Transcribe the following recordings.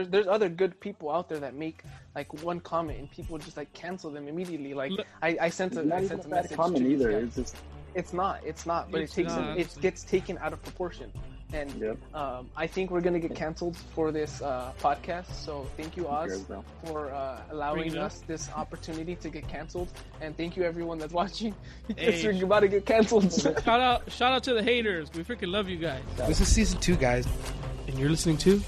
there's there's other good people out there that make like one comment and people just like cancel them immediately. Like Look- I, I sent a, It's not I even sent a a message. comment to either. It's just It's not. It's not. But It's it takes not. it gets taken out of proportion. And Yep. um, I think we're gonna get canceled for this uh, podcast. So thank you, Oz, bro? for uh, allowing it up. us this opportunity to get canceled. And thank you everyone that's watching. Hey. Because you're about to get canceled. Shout out, shout out to the haters. We freaking love you guys. This is season two, guys. And you're listening to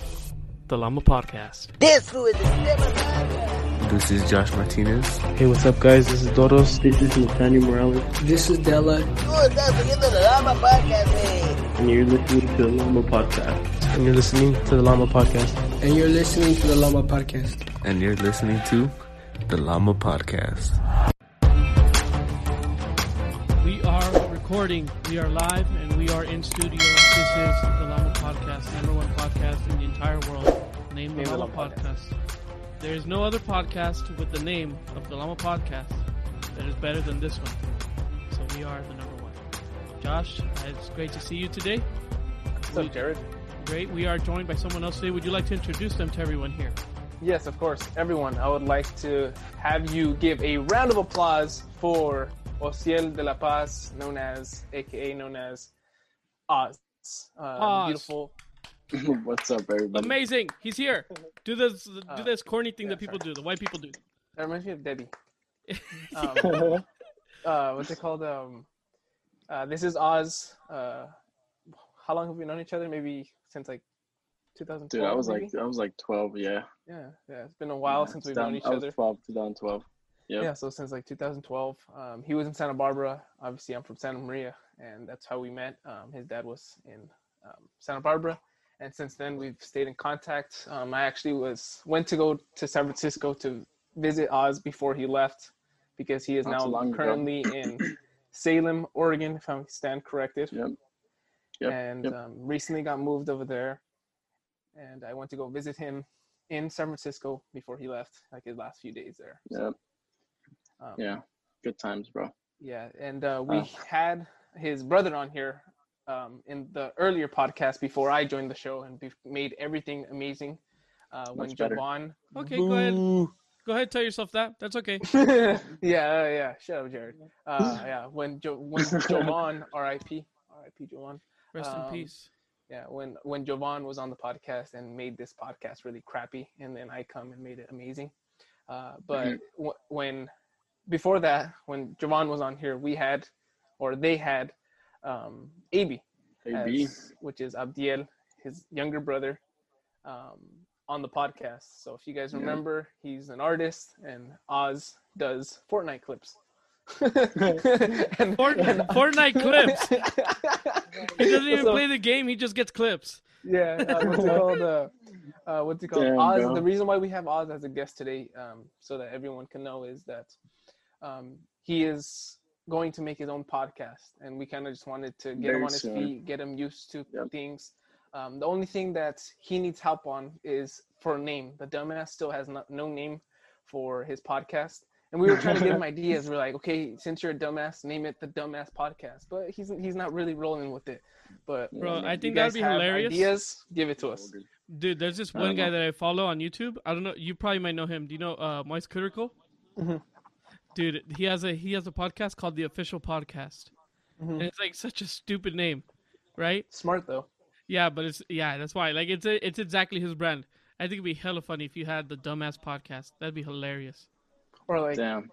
the Lama Podcast. This who is the This is Josh Martinez. Hey, what's up, guys? This is Doros. This is Nathaniel Morales, This is Della. Tú estás oyendo the Lama Podcast, and you're listening to the Lama Podcast. And you're listening to the Lama Podcast. And you're listening to the Lama Podcast. And you're listening to the Lama Podcast. Recording. We are live and we are in studio. This is the Lama Podcast, number one podcast in the entire world, named the Lama Lama Podcast. There is no other podcast with the name of the Lama Podcast that is better than this one. So we are the number one. Josh, it's great to see you today. What's up, Jered? Great. We are joined by someone else today. Would you like to introduce them to everyone here? Yes, of course. Everyone, I would like to have you give a round of applause for Oziel Dela Paz, known as, aka known as Oz. Uh, Oz. Beautiful. What's up, everybody? Amazing. He's here. Do this do Uh, this corny thing yeah, that people do, the white people do. That reminds me of Debbie. Um, uh, what's it called? Um, uh, this is Oz. Uh, how long have we known each other? Maybe since like 2012. Dude, I was maybe? like, I was like 12. Yeah. yeah, yeah. It's been a while Yeah, since we've 2000 known each I was other. 12, 2012. Yep. Yeah, so since like 2012, um, he was in Santa Barbara. Obviously, I'm from Santa Maria, and that's how we met. Um, his dad was in um, Santa Barbara, and since then we've stayed in contact. Um, I actually was went to go to San Francisco to visit Oz before he left, because he is Not now long ago. currently in Salem, Oregon, if I stand corrected. Yep. Yep. and yep. Um, recently got moved over there, and I went to go visit him in San Francisco before he left, like his last few days there. Yep. Um, Yeah. Good times, bro. yeah, and uh, we Oh. had his brother on here um, in the earlier podcast before I joined the show and be- made everything amazing. Uh, when Much better. Jovan, Okay, go ahead. Go ahead, tell yourself that. That's okay. yeah, yeah, yeah. Shut up, Jered. Uh, yeah, when jo- when Jovan, R.I.P. R.I.P. Jovan. Rest Um, in peace. Yeah, when when Jovan was on the podcast and made this podcast really crappy, and then I come and made it amazing. Uh, but Mhm. w- when before that, when Jovan was on here, we had, or they had, um, AB, AB. as- which is Abdiel, his younger brother, um, on the podcast. So if you guys Yeah. remember, he's an artist, and Oz does Fortnite clips. and, Fortnite, Fortnite clips. He doesn't even So- play the game. He just gets clips. Yeah, uh, what's it called? Uh, uh, what's it called? Damn, Oz. bro. The reason why we have Oz as a guest today, um, so that everyone can know, is that um, he is going to make his own podcast, and we kind of just wanted to get him on his soon. feet, get him used to Yep. things. Um, the only thing that he needs help on is for a name. The dumbass still has no, no name for his podcast. And we were trying to give him ideas. We're like, okay, since you're a dumbass, name it the Dumbass Podcast. But he's he's not really rolling with it. But Bro, Yeah, I you think guys that'd be have hilarious. Ideas, give it to us. Dude, there's this one guy know. that I follow on YouTube. I don't know. You probably might know him. Do you know uh, MoistCr1TiKaL? Mhm. Dude, he has a he has a podcast called The Official Podcast, Mhm. and it's like such a stupid name, right? Smart though. Yeah, but it's yeah, that's why. Like it's a, it's exactly his brand. I think it'd be hella funny if you had the dumbass podcast. That'd be hilarious. Or like Damn.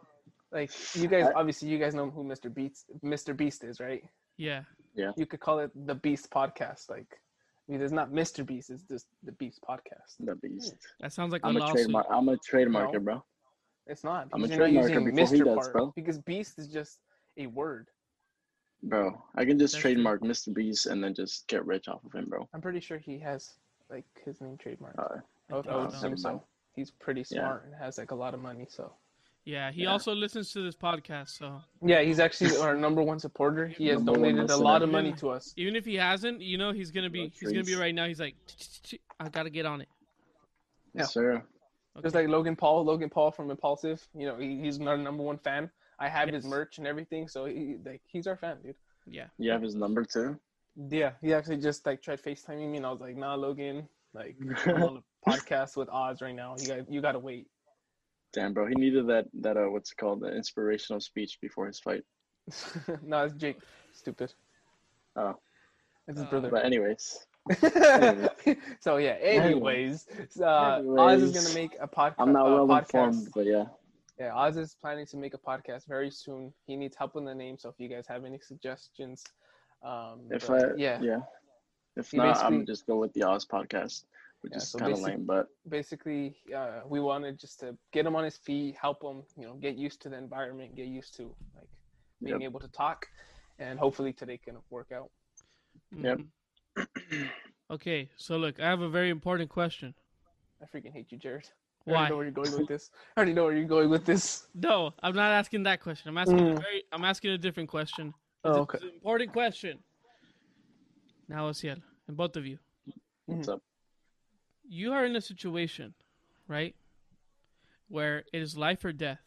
like you guys obviously you guys know who Mr. Beast Mr. Beast is, right? Yeah. Yeah you could call it the Beast Podcast. Like I mean, it's not Mr. Beast, it's just the Beast Podcast. The beast. That sounds like I'm a a trademark. I'm a trademark No. it, bro. It's not. I'm because a you're not trademarker using before he Mr. does, part, bro. Because Beast is just a word. Bro, I can just That's true. trademark Mr. Beast and then just get rich off of him, bro. I'm pretty sure he has like his name trademarked. Uh, I would, I would so. assume so. He's pretty Yeah. smart and has like a lot of money. So Yeah, he Yeah. also listens to this podcast, so yeah, he's actually our number one supporter. He has Number donated a lot of money to us. even if he hasn't, you know, he's gonna be he's gonna be right now. He's like, I gotta get on it. Yeah. Yes, sir. Just like Logan Paul, Logan Paul from Impulsive. You know, he, he's our number one fan. I have his merch and everything, so he, like he's our fan, dude. Yeah. You have his number too? Yeah, he actually just like tried FaceTiming me, and I was like, "Nah, Logan, like I'm on, a podcast with Oz right now. You got you got to wait. Damn, bro. He needed that that uh what's it called the inspirational speech before his fight. no, it's Jake. Stupid. Oh, It's his Uh, brother. but anyways, so yeah. Anyways, uh, Oz is gonna make a podcast. I'm not uh, well podcast. informed, but yeah. Yeah, Oz is planning to make a podcast very soon. He needs help in the name, so if you guys have any suggestions, um, If but I yeah, yeah, if He not, I'm just go with the Oz podcast, which Yeah, is so kind of lame. But basically, uh, we wanted just to get him on his feet, help him, you know, get used to the environment, get used to like being Yep. able to talk, and hopefully today can work out. Yep. Mhm. Okay, so look, I have a very important question. I freaking hate you, Jered. Why? I Why? already know where you're going with this. I already know where you're going with this. No, I'm not asking that question. I'm asking a Mm. very, I'm asking a different question. Oh, It's, a- okay. it's an important question. Now, Oziel, and both of you, what's Mm-hmm. up? you are in a situation, right, where it is life or death,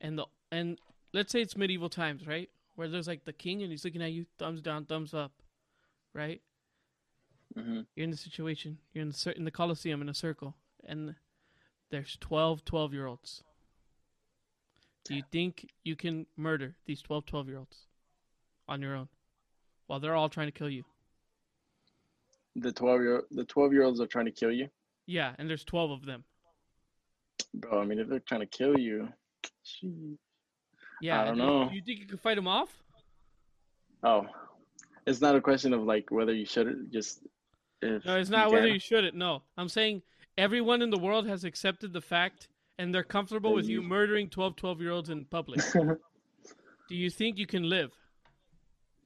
and the and let's say it's medieval times, right, where there's like the king and he's looking at you, thumbs down, thumbs up, right? hmm You're in the situation. You're in the in the Colosseum in a circle, and there's 12 12 year olds. Do you think you can murder these 12 12 year olds on your own while they're all trying to kill you? The twelve year the twelve year olds are trying to kill you, Yeah, and there's 12 of them. bro. I mean, if they're trying to kill you, gee. Yeah, I don't do you- know. Do you think you can fight them off? oh, it's not a question of like whether you should just. If No, it's you not whether can. you shouldn't. No, I'm saying everyone in the world has accepted the fact and they're comfortable That with you you- murdering 12 12 year olds in public. Do you think you can live?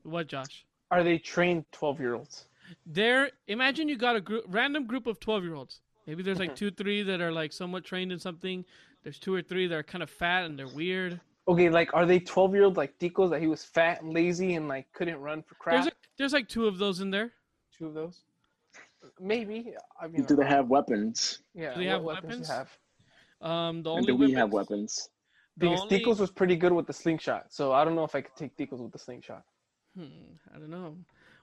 What, Josh? Are they trained 12 year olds? there imagine you got a group random group of 12 year olds maybe there's like two three that are like somewhat trained in something there's two or three that are kind of fat and they're weird Okay, like are they twelve year old like Tico's that he was fat and lazy and like couldn't run for crap? there's, a, there's like two of those in there Two of those? Maybe. I mean, Do they have weapons? yeah, do they have weapons? weapons? do have? um the And only do we weapons, have weapons? the Because only- Tico's was pretty good with the slingshot, so I don't know if I could take Tico's with the slingshot. hmm, i don't know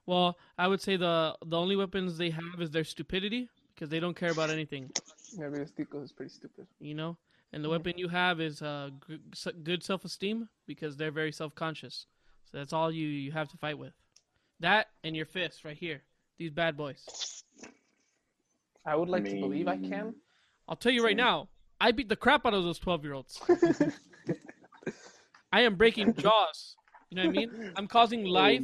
well i would say the the only weapons they have is their stupidity because they don't care about anything Yeah, because Tico's is pretty stupid. you know and the weapon you have is uh g- s- good self-esteem because they're very self-conscious so that's all you you have to fight with that and your fists right here these bad boys I would like to believe I can. I'll tell you right now, I beat the crap out of those 12 year olds. I am breaking jaws. You know what I mean? I'm causing life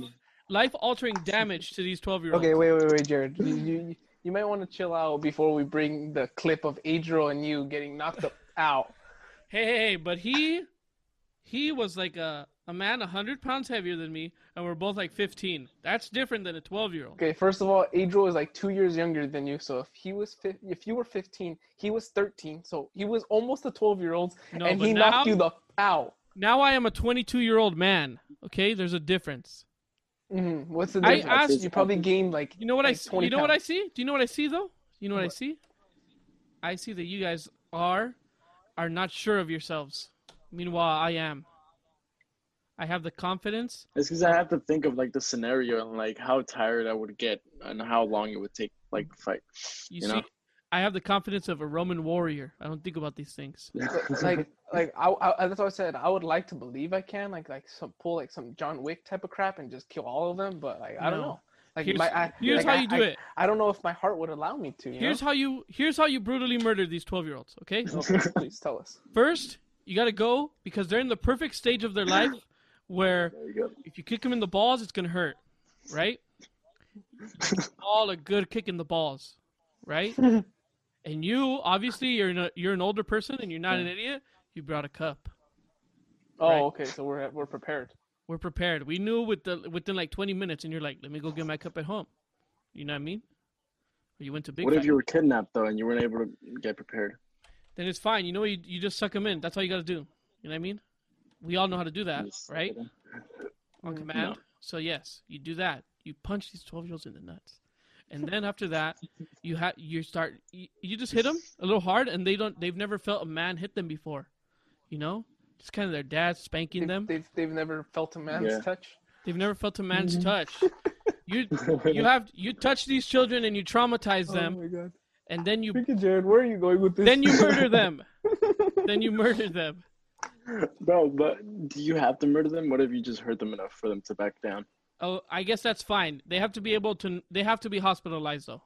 life altering damage to these 12 year olds. Okay, wait, wait, wait, Jered. You, you, you might want to chill out before we bring the clip of Adro and you getting knocked up out. Hey, hey, hey, but he he was like a, a man 100 pounds heavier than me, and we're both like 15. That's different than a 12 year old. Okay, first of all, Adro is like two years younger than you. So if he was, fi- if you were 15, he was 13. So he was almost a 12 year old, No, and he now- knocked you the out. Now I am a 22 year old man. Okay, there's a difference. hmm What's the I difference? asked- you probably gained like You know what I see? You know what I see? Do you know what I see though? You know what I see? I see that you guys are are not sure of yourselves. Meanwhile, I am. I have the confidence. It's because I have to think of like the scenario and like how tired I would get and how long it would take like to fight. You, You see, know? I have the confidence of a Roman warrior. I don't think about these things. like like I, I that's what I said. I would like to believe I can like like some pull like some John Wick type of crap and just kill all of them, but like I don't know. Like Here's, my, I, here's like, how I- you do I, it. I don't know if my heart would allow me to. Here's know? how you here's how you brutally murder these 12-year-olds, okay? Okay, please tell us. First, you got to go because they're in the perfect stage of their life where you if you kick them in the balls, it's gonna hurt, right? All a good kick in the balls, right? and you obviously you're an, you're an older person and you're not an idiot. You brought a cup. Oh, Right. okay, so we're we're prepared. We're prepared. We knew with the within like 20 minutes, and you're like, "Let me go get my cup at home." You know what I mean? Or you went to big. What if you were kidnapped though and you weren't able to get prepared? Then it's fine. You know? You, you just suck them in. That's all you got to do. You know what I mean? We all know how to do that, Just- right? On Mm, command. no. So yes, you do that. You punch these 12 year olds in the nuts, and then after that, you have you start. You, you just hit them a little hard, and they don't. They've never felt a man hit them before. You know, it's kind of their dad spanking They've, them. they've they've never felt a man's Yeah. touch. They've never felt a man's Mm-hmm. touch. You you have you touch these children and you traumatize them, Oh my god. and then you Freaking Jered, where are you going with this? then you murder them. then you murder them. Bro, but do you have to murder them? What if you just hurt them enough for them to back down? Oh, I guess that's fine. They have to be able to. They have to be hospitalized though.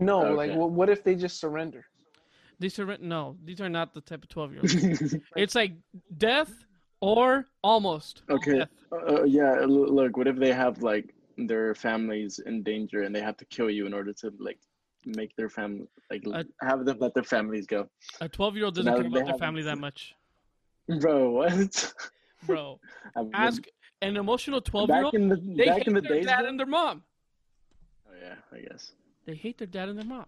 no, Okay. like, what, what if they just surrender? These are written. no. These are not the type of twelve year olds. it's like death or almost. Okay. Uh, yeah, look, what if they have like their families in danger and they have to kill you in order to like make their family like Uh, have them let their families go? A twelve year old doesn't care about their family that much, Bro, what? bro. Ask an emotional twelve year back old. in the They back hate in the their days. dad and their mom. Oh yeah, I guess. They hate their dad and their mom.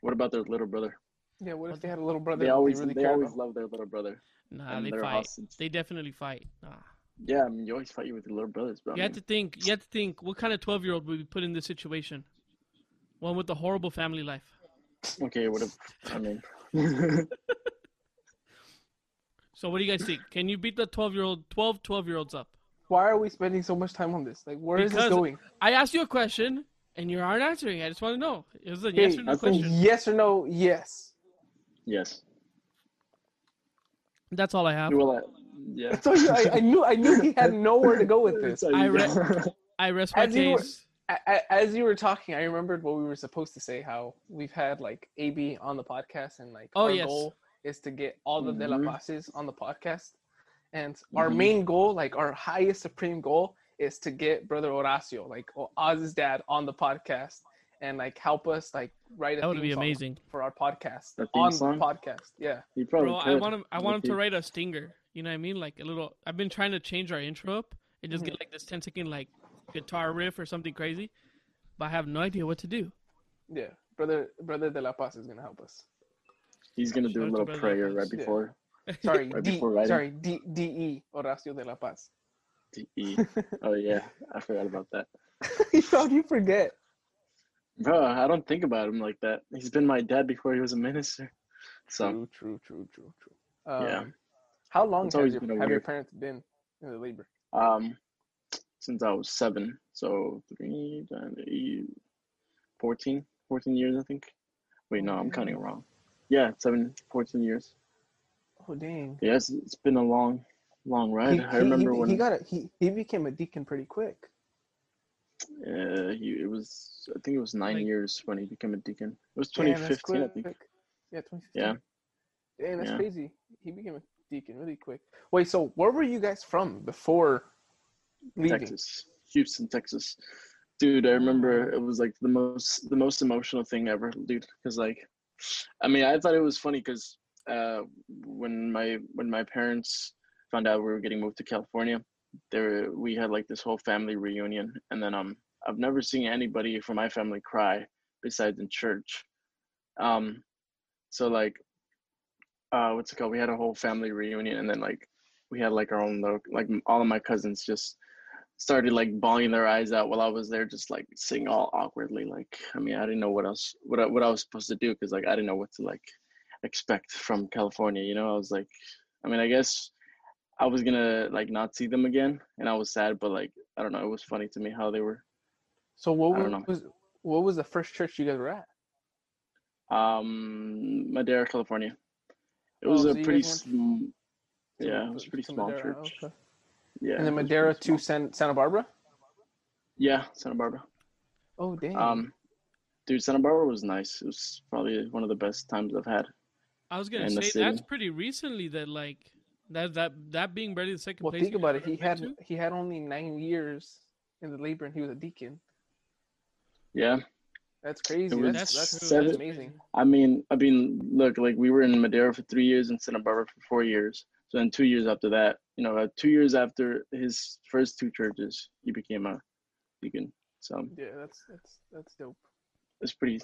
What about their little brother? Yeah, what if they had a little brother They that always really they always about? love their little brother. Nah, they fight. hostage. They definitely fight. Nah. Yeah, I mean you always fight you with your little brothers, bro. You have to think. You have to think. What kind of twelve-year-old would be put in this situation? One with a horrible family life. Okay, what if I mean So, what do you guys think? Can you beat the twelve-year-old, 12, 12-year-olds up? Why are we spending so much time on this? Like, where is Because- this going? I asked you a question, and you aren't answering. I just want to know. It was a Hey, yes or no I think- question. Yes or no? Yes. Yes. That's all I have. Well, I, yeah. I told you, I, I knew, I knew he had nowhere to go with this. I go. read- I rest my As you were- case. A- a- As you were talking, I remembered what we were supposed to say. How we've had like AB on the podcast, and like Oh, our yes. goal is to get all the De La Mhm. On the podcast. And our Mhm. main goal, like our highest supreme goal, is to get Brother Horacio, like Oz's dad, on the podcast and like help us like write a That would theme be song amazing. for our podcast A theme on song? the podcast. Yeah. You probably Bro, I want him. I want him to write a stinger. You know what I mean? Like a little. I've been trying to change our intro up and just get mm-hmm. like this 10 second like guitar riff or something crazy, but I have no idea what to do. Yeah. Brother Brother De La Paz is gonna help us. He's gonna do a little prayer Lopez. right Yeah. before Sorry, Right D before writing. sorry, D D E Horacio De La Paz. DE. oh yeah, I forgot about that. How do you forget? Bro, I don't think about him like that. He's been my dad before he was a minister. So True, true, true, true, true. Um, Yeah. How long has your, have your parents been in the labor? um since I was seven, so three, nine, eight, 14, 14 years I think. Wait, no, I'm counting wrong. Yeah, seven, 14 years. Oh dang! Yes, it's been a long, long ride. He, I remember he, when he got a, he he became a deacon pretty quick. uh, he, it was, I think it was nine Like- years when he became a deacon. It was Damn, 2015, I think. Yeah, 2015. Yeah. Damn, that's Yeah. crazy. He became a deacon really quick. Wait, so where were you guys from before leaving? Texas, Houston, Texas. Dude, I remember it was like the most the most emotional thing ever, dude. Because like, I mean, I thought it was funny because uh, when my when my parents found out we were getting moved to California, there we had like this whole family reunion, and then um, I've never seen anybody from my family cry besides in church. Um, so like, uh, what's it called? We had a whole family reunion, and then like we had like our own little like all of my cousins just started like bawling their eyes out while I was there, just like sitting all awkwardly. Like, I mean, I didn't know what else, what I, what I was supposed to do because like I didn't know what to like expect from California. You know, I was like, I mean, I guess I was gonna like not see them again, and I was sad, but like I don't know, it was funny to me how they were. So what I was what was the first church you guys were at? Um, Madera, California. It Oh, was so a you pretty, sm- To- yeah, it was a pretty small Madera, church. okay. Yeah, And then it Madera to San, Santa Barbara. Yeah, Santa Barbara. Oh dang! Um, dude, Santa Barbara was nice. It was probably one of the best times I've had. I was gonna say that's pretty recently that like that that that being ready the second well, place. think about it. He had to? he had only nine years in the labor, and he was a deacon. Yeah, That's crazy. was That's that's, seven- that's amazing. I mean, I mean, look, like we were in Madera for three years and Santa Barbara for four years. So then two years after that, you know, uh, two years after his first two churches, he became a deacon. So Yeah, that's that's that's dope. it's pretty,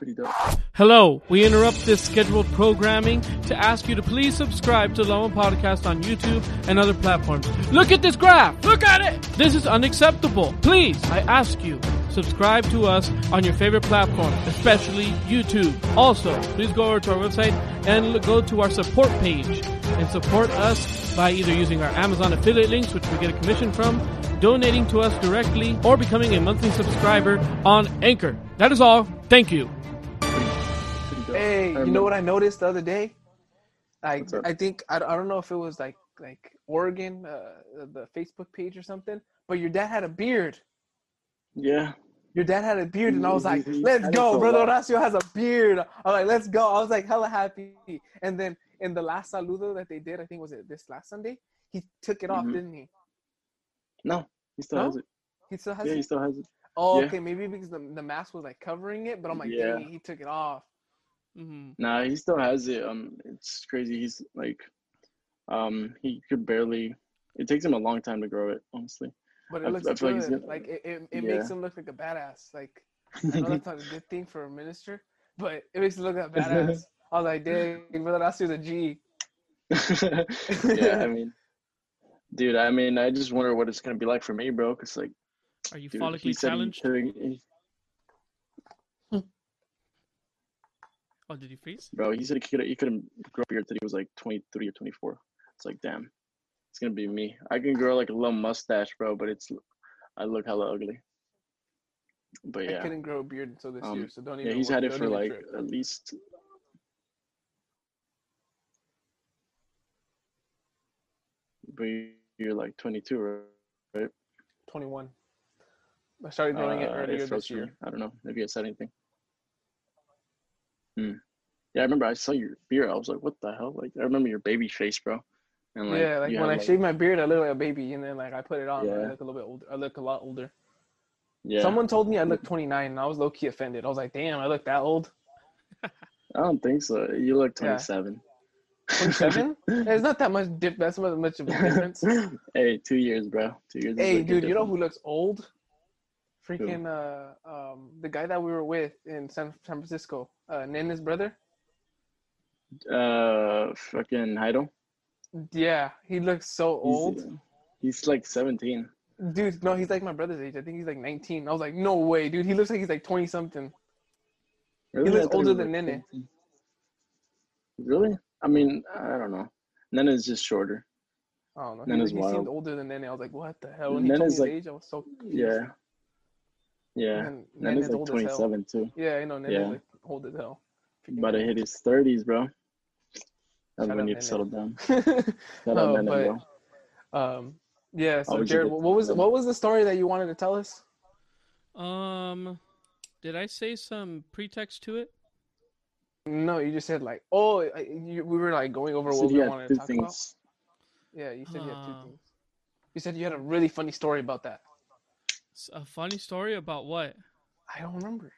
pretty dope. Hello, we interrupt this scheduled programming to ask you to please subscribe to Lama Podcast on YouTube and other platforms. Look at this graph! Look at it! This is unacceptable. Please, I ask you, subscribe to us on your favorite platform, especially YouTube. Also, please go over to our website and go to our support page and support us by either using our Amazon affiliate links, which we get a commission from, donating to us directly, or becoming a monthly subscriber on Anchor. That is all. Thank you. Hey, you know what I noticed the other day? Like, I think I, I don't know if it was like like Oregon, uh, the Facebook page or something. But your dad had a beard. Yeah. Your dad had a beard, and I was like, "Let's go, brother. Horacio has a beard." I'm like, "Let's go." I was like, hella happy. And then in the last saludo that they did, I think was it this last Sunday, he took it off, Mhm. didn't he? No, he still No? has it. He still has Yeah, it. he still has it. Oh, Yeah. okay, maybe because the, the mask was like covering it, but I'm like, Yeah. he took it off. Hmm Nah, he still has it. Um, it's crazy. He's like, um, he could barely. It takes him a long time to grow it, honestly. But it I- looks I good. like he's gonna- like it, it, it Yeah. makes him look like a badass. Like I know that's not a good thing for a minister, but it makes him look like a badass. I was like, dang, brother, that's a G. yeah, I mean, dude, I mean, I just wonder what it's gonna be like for me, bro. Cause like, Are you dude, follically he challenged? he- Oh, did you freeze? bro, he said he could he couldn't grow a beard till he was like 23 or 24. It's like, damn, it's gonna be me. I can grow like a little mustache, bro, but it's I look hella ugly. But yeah, I couldn't grow a beard until this Um, year, so don't even. yeah, he's wor- had it don't for like trip. at least. But you're like 22, right? 21. I started growing it Uh, earlier this for me. year. I don't know. Maybe I said anything. Hmm. Yeah, I remember I saw your beard. I was like, what the hell? Like, I remember your baby face, bro. And yeah, like when had, I shave my beard, I look like a baby, and then like I put it on, I look a little bit older. I look a lot older. yeah. Someone told me I look 29, and I was low key offended. I was like, damn, I look that old. I don't think so. You look Yeah. 27. 27? There's not that much dip. That's not much of a difference. hey, two years, bro. Two years. Hey, like dude, you know who looks old? Freaking uh, um, the guy that we were with in San San Francisco, uh, Nene's brother. Uh, fucking Heido. Yeah, he looks so old. He's like 17. Dude, no, he's like my brother's age. I think he's like 19. I was like, no way, dude. He looks like he's like 20 something. Really? looks older than like, Nene. 17. Really? I mean, I don't know. Nene's just shorter. I don't know. He, Nene's he wild. seemed older than Nene. I was like, what the hell? When he told me Nene's his age, I was so confused. Yeah. Yeah. And Nene's Nene's like old as hell. 27 too. Yeah, I know. Nene's Yeah. like old as hell. About to hit his 30s, bro. That's Shout when out you Nene. settle down. Shout No, out Nene, but- bro. Um, yeah. So would Jered, get- what was what was the story that you wanted to tell us? Um, did I say some pretext to it? No, you just said like, oh, you, we were like going over what we wanted two to talk about. Yeah, you said you had two Um, things. You said you had a really funny story about that. A funny story about what? I don't remember.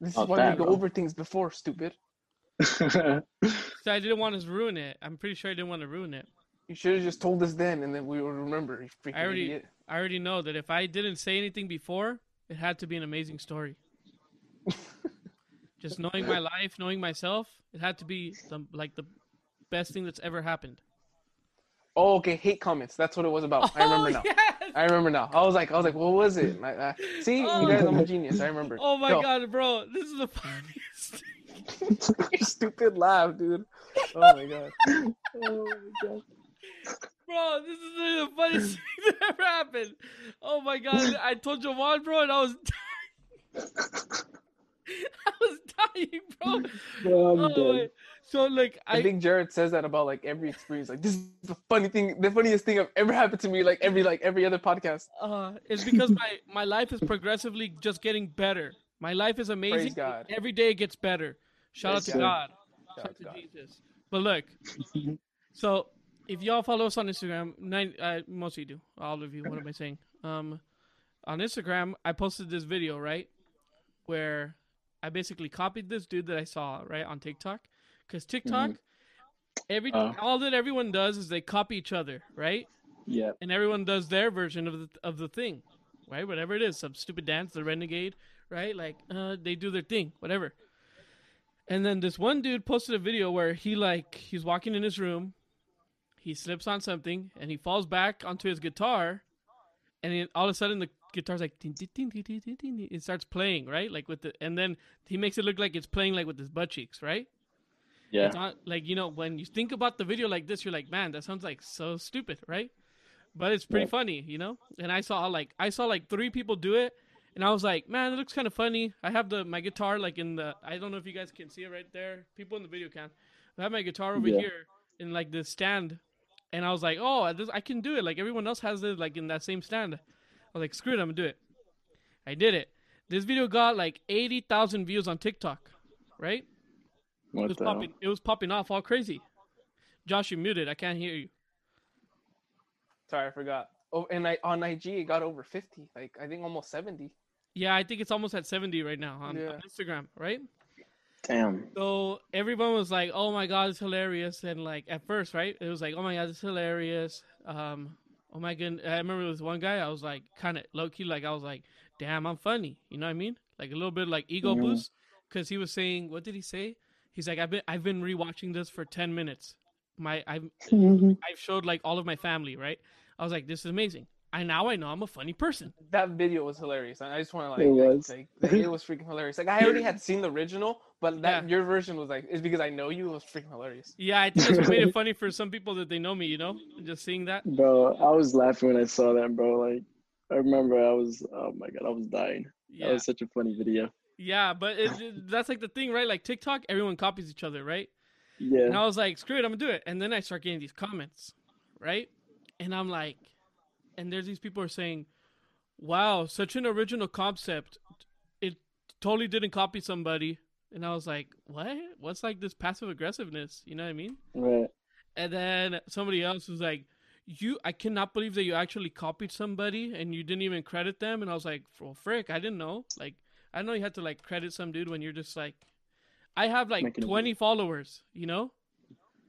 This is About why that, we go bro. over things before, stupid. So I didn't want to ruin it. I'm pretty sure I didn't want to ruin it. You should have just told us then, and then we would remember. You freaking I already, idiot. I already know that if I didn't say anything before, it had to be an amazing story. Just knowing my life, knowing myself, it had to be the, like the best thing that's ever happened. Oh, okay. Hate comments. That's what it was about. I remember oh, now. Yes! I remember now. I was like, I was like, what was it? And I, I, see, Oh. you guys, I'm a genius. I remember. Oh my Go. god, bro, this is the funniest. Stupid laugh, dude. Oh my god. Oh my god. Bro, this is the funniest thing that ever happened. Oh my god, I told Jovan, bro, and I was dying. I was dying, bro. Bro, I'm Oh, dead. my- So like I, I, think Jared says that about like every experience. Like this is the funny thing, the funniest thing I've ever happened to me. Like every like every other podcast. uh, it's because my my life is progressively just getting better. My life is amazing. God. Every day it gets better. Shout out to God. God. Shout Shout out to God. Jesus. But look, so if y'all follow us on Instagram, nine, uh, most of you do. All of you. What am I saying? Um, on Instagram, I posted this video right where I basically copied this dude that I saw right on TikTok, because TikTok, every Oh. all that everyone does is they copy each other, right? Yeah. and everyone does their version of the of the thing, right? Whatever it is, some stupid dance, the renegade, right? Like, uh, they do their thing, whatever. And then this one dude posted a video where he like he's walking in his room, he slips on something, and he falls back onto his guitar, and then all of a sudden the guitar's like ding, ding, ding, ding, ding, ding, ding. it starts playing, right? Like with the and then he makes it look like it's playing like with his butt cheeks, right? Yeah. It's not like you know when you think about the video like this, you're like, man, that sounds like so stupid, right? But it's pretty Yeah. funny, you know. And I saw like I saw like three people do it, And I was like, man, it looks kind of funny. I have the my guitar like in the. I don't know if you guys can see it right there. People in the video can. I have my guitar over Yeah. here in like this stand, and I was like, oh, this, I can do it. Like everyone else has it like in that same stand. I was like, screw it, I'm gonna do it. I did it. This video got like eighty thousand views on TikTok, right? It was the hell? popping. It was popping off all crazy. Josh, you muted. I can't hear you. Sorry, I forgot. Oh, and I on IG it got over 50. Like I think almost 70. Yeah, I think it's almost at seventy right now on, Yeah. on Instagram, right? Damn. So everyone was like, "Oh my god, it's hilarious!" And like at first, right, it was like, "Oh my god, it's hilarious." Um, oh my goodness, I remember there was one guy. I was like, kind of low key, like I was like, "Damn, I'm funny." You know what I mean? Like a little bit like ego Mhm. boost, because he was saying, what did he say? He's like, "I've been I've been rewatching this for ten minutes. My I've mm-hmm. I've showed like all of my family, right? I was like, this is amazing. I now I know I'm a funny person. That video was hilarious. I I just want to like, It was. like, like, it was freaking hilarious. Like I already had seen the original, but that Yeah. your version was like it's because I know you. It was freaking hilarious. Yeah, I think that's what made it funny for some people that they know me. You know, just seeing that. Bro, I was laughing when I saw that, bro. Like, I remember I was, oh my god, I was dying. Yeah. That was such a funny video. Yeah, but it, that's like the thing, right? Like TikTok, everyone copies each other, right? Yeah. And I was like, screw it, I'm gonna do it. And then I start getting these comments, right? And I'm like, and there's these people are saying, wow, such an original concept. It totally didn't copy somebody. And I was like, what? What's like this passive aggressiveness? You know what I mean? Right. And then somebody else was like, "You, I cannot believe that you actually copied somebody and you didn't even credit them." And I was like, "Well, frick, I didn't know. Like, I know you had to like credit some dude when you're just like, I have like Making it- 20 followers. You know,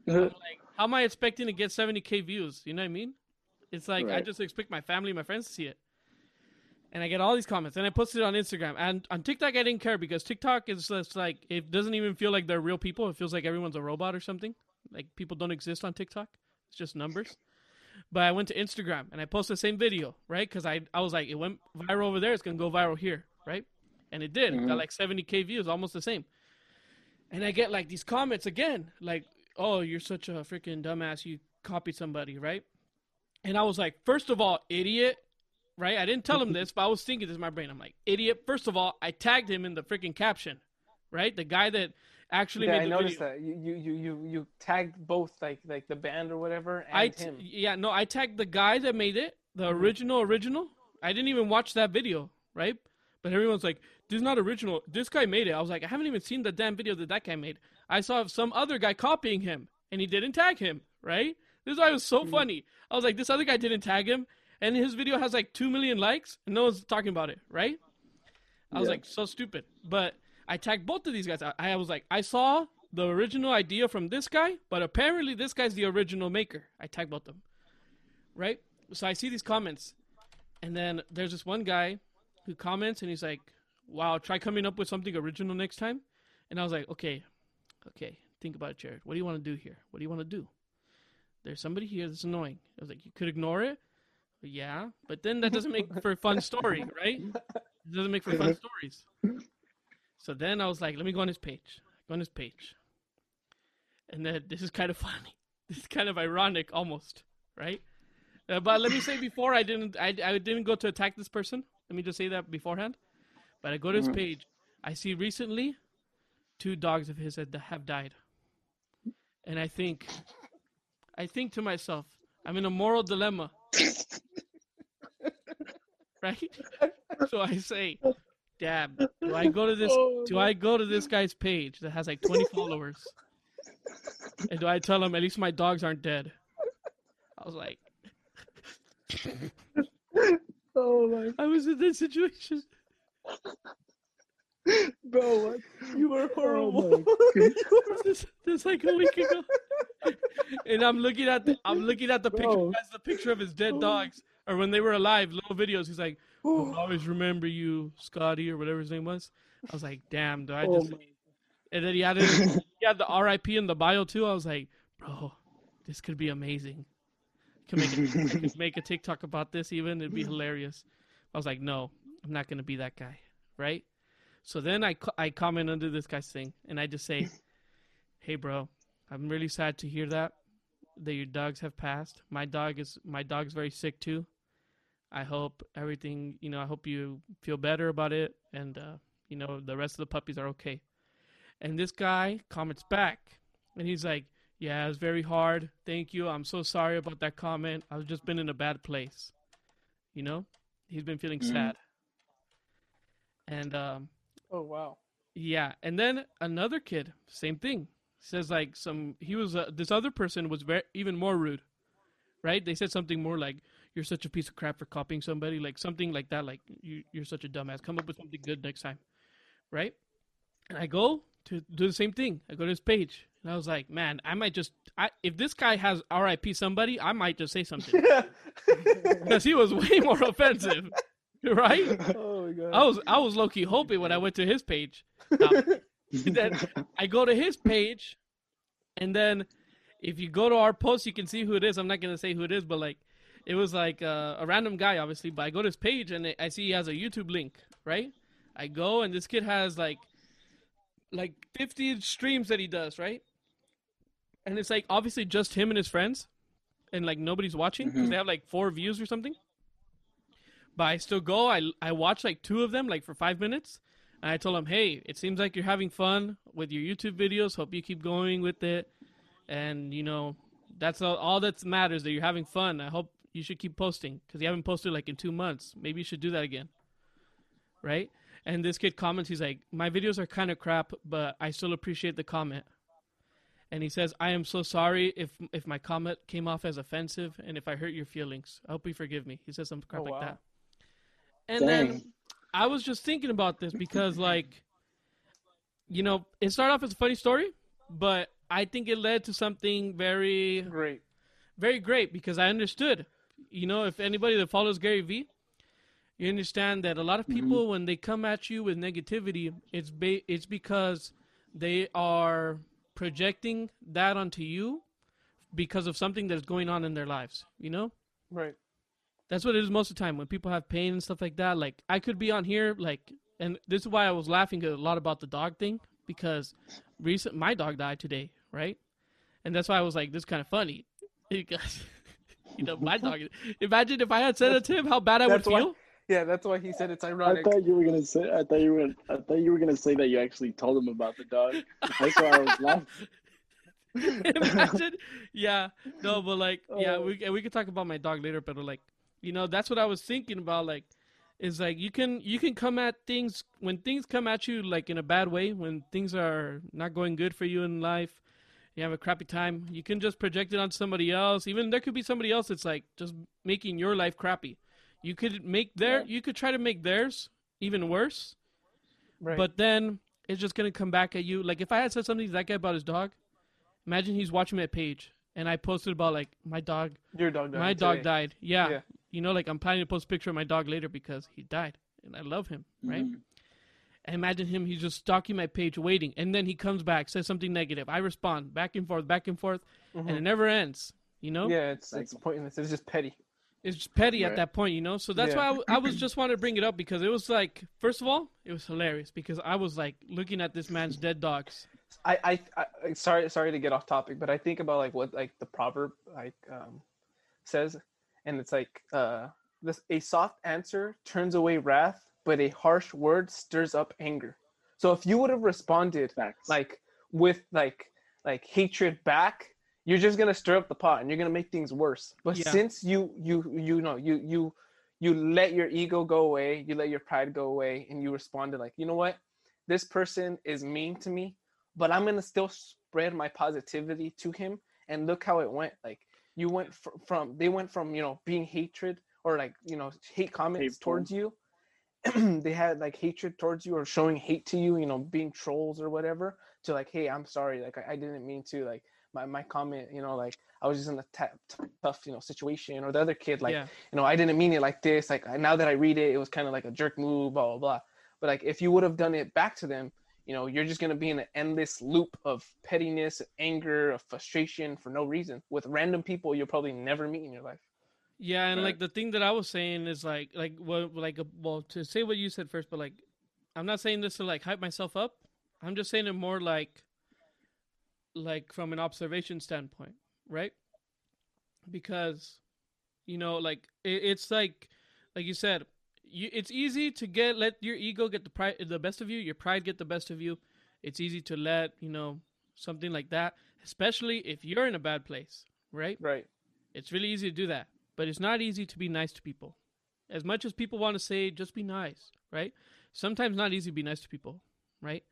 uh-huh. like, how am I expecting to get 70k views? You know what I mean? It's like I just expect my family, my friends to see it." And I get all these comments, and I posted it on Instagram and on TikTok. I didn't care because TikTok is just like it doesn't even feel like they're real people. It feels like everyone's a robot or something. Like people don't exist on TikTok. It's just numbers. But I went to Instagram and I posted the same video, right? Because I I was like, it went viral over there. It's gonna go viral here, right? And it did. It got mm-hmm. like 70k views, almost the same. And I get like these comments again, like, "Oh, you're such a freaking dumbass. You copied somebody, right?" And I was like, first of all, idiot, right? I didn't tell him this, but I was thinking this in my brain. I'm like, idiot. First of all, I tagged him in the freaking caption, right? The guy that actually Yeah, made I the noticed video. that you, you you you tagged both like like the band or whatever and I t- him. yeah, no, I tagged the guy that made it, the mm-hmm. original original. I didn't even watch that video, right? But everyone's like, "This is not original. This guy made it." I was like, "I haven't even seen the damn video that that guy made. I saw some other guy copying him, and he didn't tag him, right? This is why it was so mm. funny. I was like, this other guy didn't tag him, and his video has like two million likes, and no one's talking about it, right? I was Yeah. like, so stupid. But I tagged both of these guys. I, I was like, I saw the original idea from this guy, but apparently this guy's the original maker. I tagged both of them, right? So I see these comments, and then there's this one guy who comments, and he's like, "Wow, try coming up with something original next time." And I was like, "Okay, okay, think about it, Jered. What do you want to do here? What do you want to do? There's somebody here that's annoying." I was like, "You could ignore it." Yeah, but then that doesn't make for a fun story, right? It doesn't make for fun stories. So then I was like, let me go on his page. Go on his page. And then this is kind of funny. This is kind of ironic almost, right? Uh, but let me say before I didn't I, I didn't go to attack this person. Let me just say that beforehand. But I go to his Mhm. page. I see recently two dogs of his that have died. And I think I think to myself, I'm in a moral dilemma. right? So I say, Dad, do I go to this do I go to this guy's page that has like 20 followers? And do I tell him at least my dogs aren't dead? I was like, oh my, I was in this situation. Bro, what? You were horrible. this, this like a week ago. and I'm looking at the I'm looking at the picture. Bro. That's the picture of his dead dogs, or when they were alive, little videos. He's like, "I'll always remember you, Scotty, or whatever his name was." I was like, "Damn, do I Oh just?" And then he had it, he had the RIP in the bio too. I was like, "Bro, this could be amazing. Can make a, I could make a TikTok about this. Even it'd be hilarious." I was like, "No, I'm not gonna be that guy, right?" So then I I comment under this guy's thing, and I just say, "Hey, bro, I'm really sad to hear that that your dogs have passed. My dog is my dog's very sick too. I hope everything, you know, I hope you feel better about it and uh, you know, the rest of the puppies are okay. And this guy comments back and he's like, "Yeah, it's very hard. Thank you. I'm so sorry about that comment. I've just been in a bad place." You know? He's been feeling Mhm. sad. And um Oh wow. yeah, and then another kid, same thing. Says like some he was uh, this other person was very even more rude, right? They said something more like "You're such a piece of crap for copying somebody," like something like that. Like you you're such a dumbass. Come up with something good next time, right? And I go to do the same thing. I go to his page, and I was like, man, I might just I, if this guy has R.I.P. somebody, I might just say something because he was way more offensive, right? God. I was I was low key hoping when I went to his page. Now, then I go to his page, and then if you go to our post, you can see who it is. I'm not gonna say who it is, but like it was like uh, a random guy, obviously. But I go to his page and I see he has a YouTube link, right? I go and this kid has like like 50 streams that he does, right? And it's like obviously just him and his friends, and like nobody's watching because Mhm. they have like four views or something. But I still go. I I watch like two of them, like for five minutes. And I told him, hey, it seems like you're having fun with your YouTube videos. Hope you keep going with it. And you know, that's all, all that matters. That you're having fun. I hope you should keep posting because you haven't posted like in two months. Maybe you should do that again. Right? And this kid comments, he's like, my videos are kind of crap, but I still appreciate the comment. And he says, I am so sorry if if my comment came off as offensive and if I hurt your feelings. I hope you forgive me. He says some crap Oh, like wow. that. And Dang. then I was just thinking about this because, like, you know, it started off as a funny story, but I think it led to something very, Great. very great because I understood. You know, if anybody that follows Gary Vee, you understand that a lot of mm-hmm. people, when they come at you with negativity, it's ba- it's because they are projecting that onto you because of something that's going on in their lives. You know, Right. That's what it is most of the time when people have pain and stuff like that. Like I could be on here, like, and this is why I was laughing a lot about the dog thing because recent my dog died today, right? And that's why I was like, this kind of funny because you know my dog. Imagine if I had said it to him, how bad I would That's why- feel. Yeah, that's why he said it's ironic. I ironic. thought you were gonna say. I thought you were. I thought you were gonna say that you actually told him about the dog. That's why I was laughing. Imagine, yeah, no, but like, yeah, Oh. we and we could talk about my dog later, but like, you know, that's what I was thinking about. Like, is like you can you can come at things when things come at you like in a bad way, when things are not going good for you in life, you have a crappy time. You can just project it on somebody else. Even there could be somebody else that's like just making your life crappy. You could make their you could try to make theirs even worse. Right. But then it's just gonna come back at you. Like if I had said something to that guy about his dog, imagine he's watching my page and I posted about like my dog your dog died. my dog died. Yeah. Yeah. You know, like I'm planning to post a picture of my dog later because he died. And I love him, right? Mhm. And imagine him, he's just stalking my page waiting. And then he comes back, says something negative. I respond back and forth, back and forth, and it never ends. You know? Mm-hmm. Yeah, it's Like- it's pointless. It's just petty. It's just petty at that point, you know. So that's Yeah. why I, w- I was just wanted to bring it up because it was like, first of all, it was hilarious because I was like looking at this man's dead dogs. I, I, I sorry sorry to get off topic, but I think about like what like the proverb like um says, and it's like uh this a soft answer turns away wrath, but a harsh word stirs up anger. So if you would have responded Facts. like with like like hatred back, you're just gonna stir up the pot and you're gonna make things worse. But Yeah. since you you you know you you you let your ego go away, you let your pride go away, and you responded like, you know what, this person is mean to me, but I'm gonna still spread my positivity to him. And look how it went. Like you went fr- from they went from you know being hatred or like you know hate comments Hateful. towards you. they had like hatred towards you or showing hate to you, you know, being trolls or whatever. To like, hey, I'm sorry, like I, I didn't mean to like my, my comment, you know, like I was just in a tough, you know, situation. Or the other kid, like, yeah. you know, I didn't mean it like this. Like now that I read it, it was kind of like a jerk move, blah blah blah. But like if you would have done it back to them, you know, you're just gonna be in an endless loop of pettiness, anger, of frustration for no reason with random people you'll probably never meet in your life. Yeah, and Right. like the thing that I was saying is like like what like well to say what you said first, but like I'm not saying this to like hype myself up. I'm just saying it more like like from an observation standpoint, right? Because you know, like it, it's like like you said, you, it's easy to get let your ego get the pride the best of you, your pride get the best of you. It's easy to let you know something like that, especially if you're in a bad place, right? Right. It's really easy to do that, but it's not easy to be nice to people. As much as people want to say, just be nice, right? Sometimes not easy to be nice to people, right?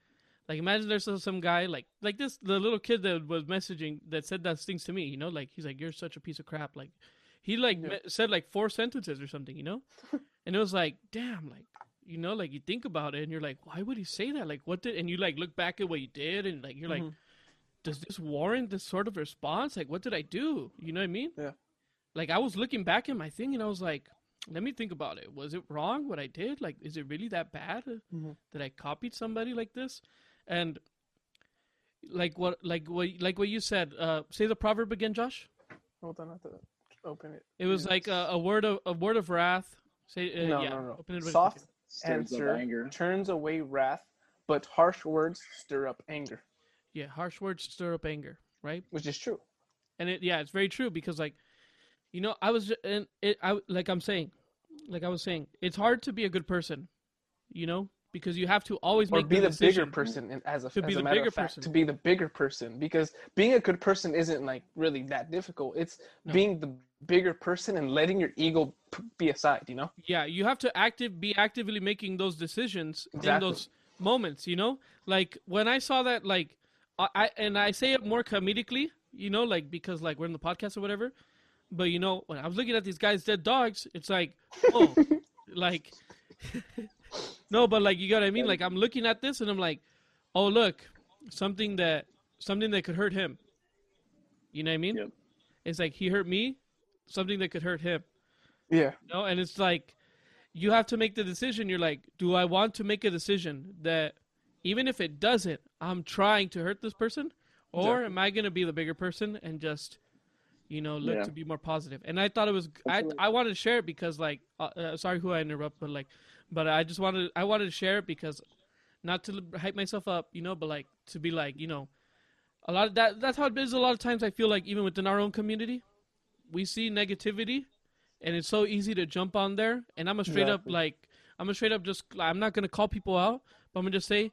Like imagine there's some guy like like this the little kid that was messaging that said those things to me, you know, like he's like you're such a piece of crap, like he like Yeah. me- said like four sentences or something, you know, and it was like damn, like you know, like you think about it and you're like, why would he say that? Like what did and you like look back at what you did and like you're like, Mhm. does this warrant this sort of response? Like what did I do? You know what I mean? Yeah. Like I was looking back at my thing and I was like, let me think about it. Was it wrong what I did? Like is it really that bad? Mhm. that I copied somebody like this, and like what like what like what you said. Uh, say the proverb again, Josh. Hold on, I have to open it. It was Yes. like a, a word of a word of wrath. Say uh, no, yeah. no, no. Open Soft answer anger. turns away wrath, but harsh words stir up anger, Yeah, harsh words stir up anger, right? which is true. And it yeah, it's very true because like, you know, I was ju- and it I like I'm saying, like I was saying, it's hard to be a good person, you know, because you have to always Or make be the decision. bigger person, and as a, To as be a the matter bigger of fact, person. to be the bigger person, because being a good person isn't like really that difficult. It's No. being the bigger person and letting your ego p- be aside. You know. yeah you have to active be actively making those decisions in those moments you know like when i saw that like I, I and i say it more comedically you know like because like we're in the podcast or whatever but you know when i was looking at these guys dead dogs it's like oh like no but like you got what i mean like i'm looking at this and i'm like oh look something that something that could hurt him you know what i mean Yep. it's like he hurt me something that could hurt him Yeah. no, and it's like you have to make the decision. You're like, do I want to make a decision that even if it doesn't, I'm trying to hurt this person, or Exactly. am I going to be the bigger person and just, you know, look Yeah. to be more positive? And I thought it was, I, I wanted to share it because like, uh, uh, sorry who I interrupt, but like, but I just wanted, I wanted to share it because, not to hype myself up, you know, but like to be like, you know, a lot of that. That's how it is. A lot of times, I feel like even within our own community, we see negativity and it's so easy to jump on there. And I'm a straight up like I'm a straight up just I'm not gonna call people out, but I'm gonna just say,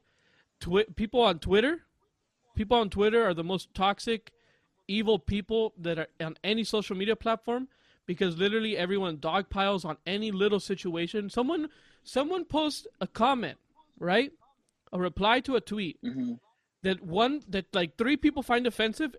twi- people on Twitter, people on Twitter are the most toxic, evil people that are on any social media platform because literally everyone dog piles on any little situation. Someone someone posts a comment, right? A reply to a tweet hmm that one that like three people find offensive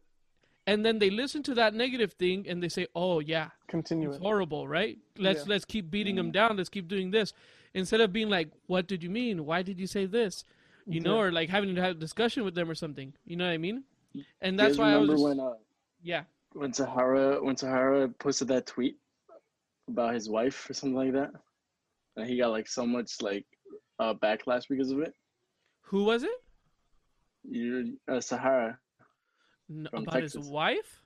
and then they listen to that negative thing and they say, "Oh yeah, Continue it's it. horrible, right? Let's Yeah. let's keep beating them down. Let's keep doing this instead of being like, "What did you mean? Why did you say this?" You know, or like having to have a discussion with them or something. You know what I mean? And that's why I was remember just- when uh, yeah, when Sahara when Sahara posted that tweet about his wife or something like that, and he got like so much like uh, backlash because of it. who was it? You uh, Sahara. N- From about his wife?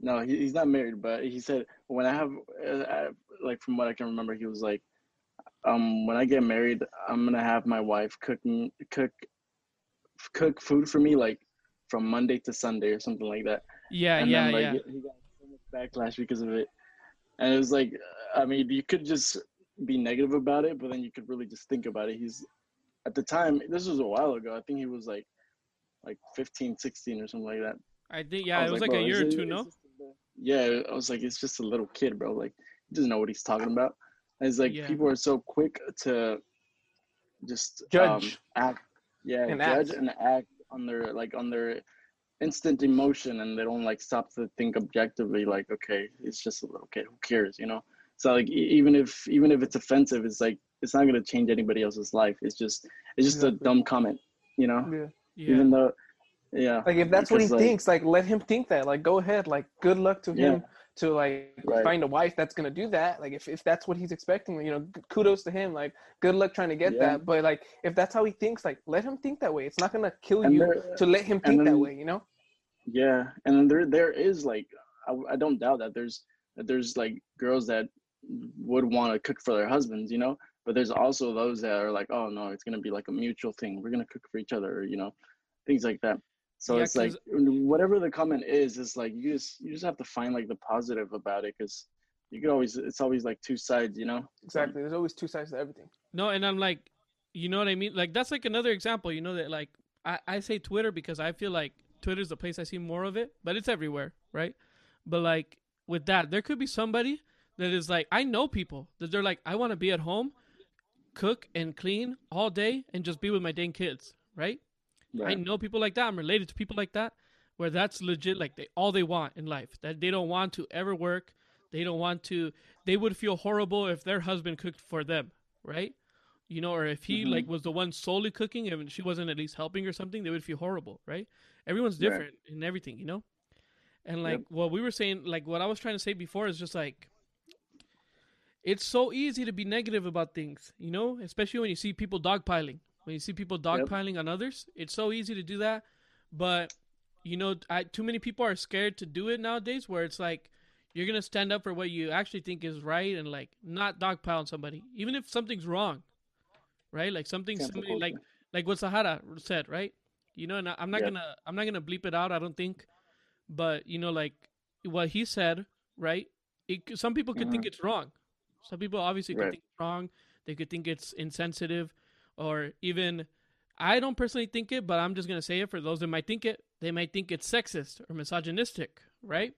No, he, he's not married, but he said when I have uh, I, like from what I can remember, he was like, um, when I get married, I'm gonna have my wife cooking cook cook food for me like from Monday to Sunday or something like that. Yeah, and yeah, then like yeah. he got so much backlash because of it and it was like i mean you could just be negative about it but then you could really just think about it he's at the time this was a while ago i think he was like like 15 16 or something like that I think I yeah, it was like, bro, a year or two, it's no? yeah i was like it's just a little kid bro like he doesn't know what he's talking about and it's like Yeah. people are so quick to just Judge. um, act yeah And judge act. and act on their like on their instant emotion and they don't like stop to think objectively like okay it's just a little kid who cares you know so like even if even if it's offensive it's like it's not going to change anybody else's life it's just it's just Exactly. a dumb comment you know Yeah. Yeah. even though yeah Like if that's what he like, thinks, like let him think that. Like go ahead. Like good luck to him to like Right. find a wife that's gonna do that. Like if, if that's what he's expecting, you know, kudos to him. Like good luck trying to get Yeah. that. But like if that's how he thinks, like let him think that way. It's not gonna kill And you there- to let him think that way. You know. Yeah, and then there there is like I, I don't doubt that there's that there's like girls that would want to cook for their husbands, you know. But there's also those that are like, oh no, it's gonna be like a mutual thing. We're gonna cook for each other, you know, things like that. So Yeah, it's like whatever the comment is, it's like you just you just have to find like the positive about it, because you can always it's always like two sides, you know. Exactly. There's always two sides to everything. No, and I'm like, you know what I mean? Like that's like another example. You know that like I I say Twitter because I feel like Twitter's the place I see more of it, but it's everywhere, right? But like with that, there could be somebody that is like I know people that they're like I want to be at home, cook and clean all day and just be with my dang kids, right? I know people like that. I'm related to people like that, where that's legit. Like they all they want in life. That they don't want to ever work. They don't want to. They would feel horrible if their husband cooked for them, right? You know, or if he Mhm. like was the one solely cooking and she wasn't at least helping or something, they would feel horrible, right? Everyone's Right. different in everything, you know. And like Yep. what we were saying, like what I was trying to say before is just like it's so easy to be negative about things, you know, especially when you see people dogpiling. When you see people dogpiling on others, it's so easy to do that. But you know, I, too many people are scared to do it nowadays. Where it's like you're gonna stand up for what you actually think is right and like not dogpile on somebody, even if something's wrong, right? Like something somebody like like what Sahara said, right? You know, and I- I'm not Yeah. gonna I'm not gonna bleep it out. I don't think, but you know, like what he said, right? It, some people could think it's wrong. Some people obviously could Mm-hmm. Right. think it's wrong. They could think it's insensitive, or even I don't personally think it, but I'm just gonna say it for those that might think it. They might think it's sexist or misogynistic, right? Or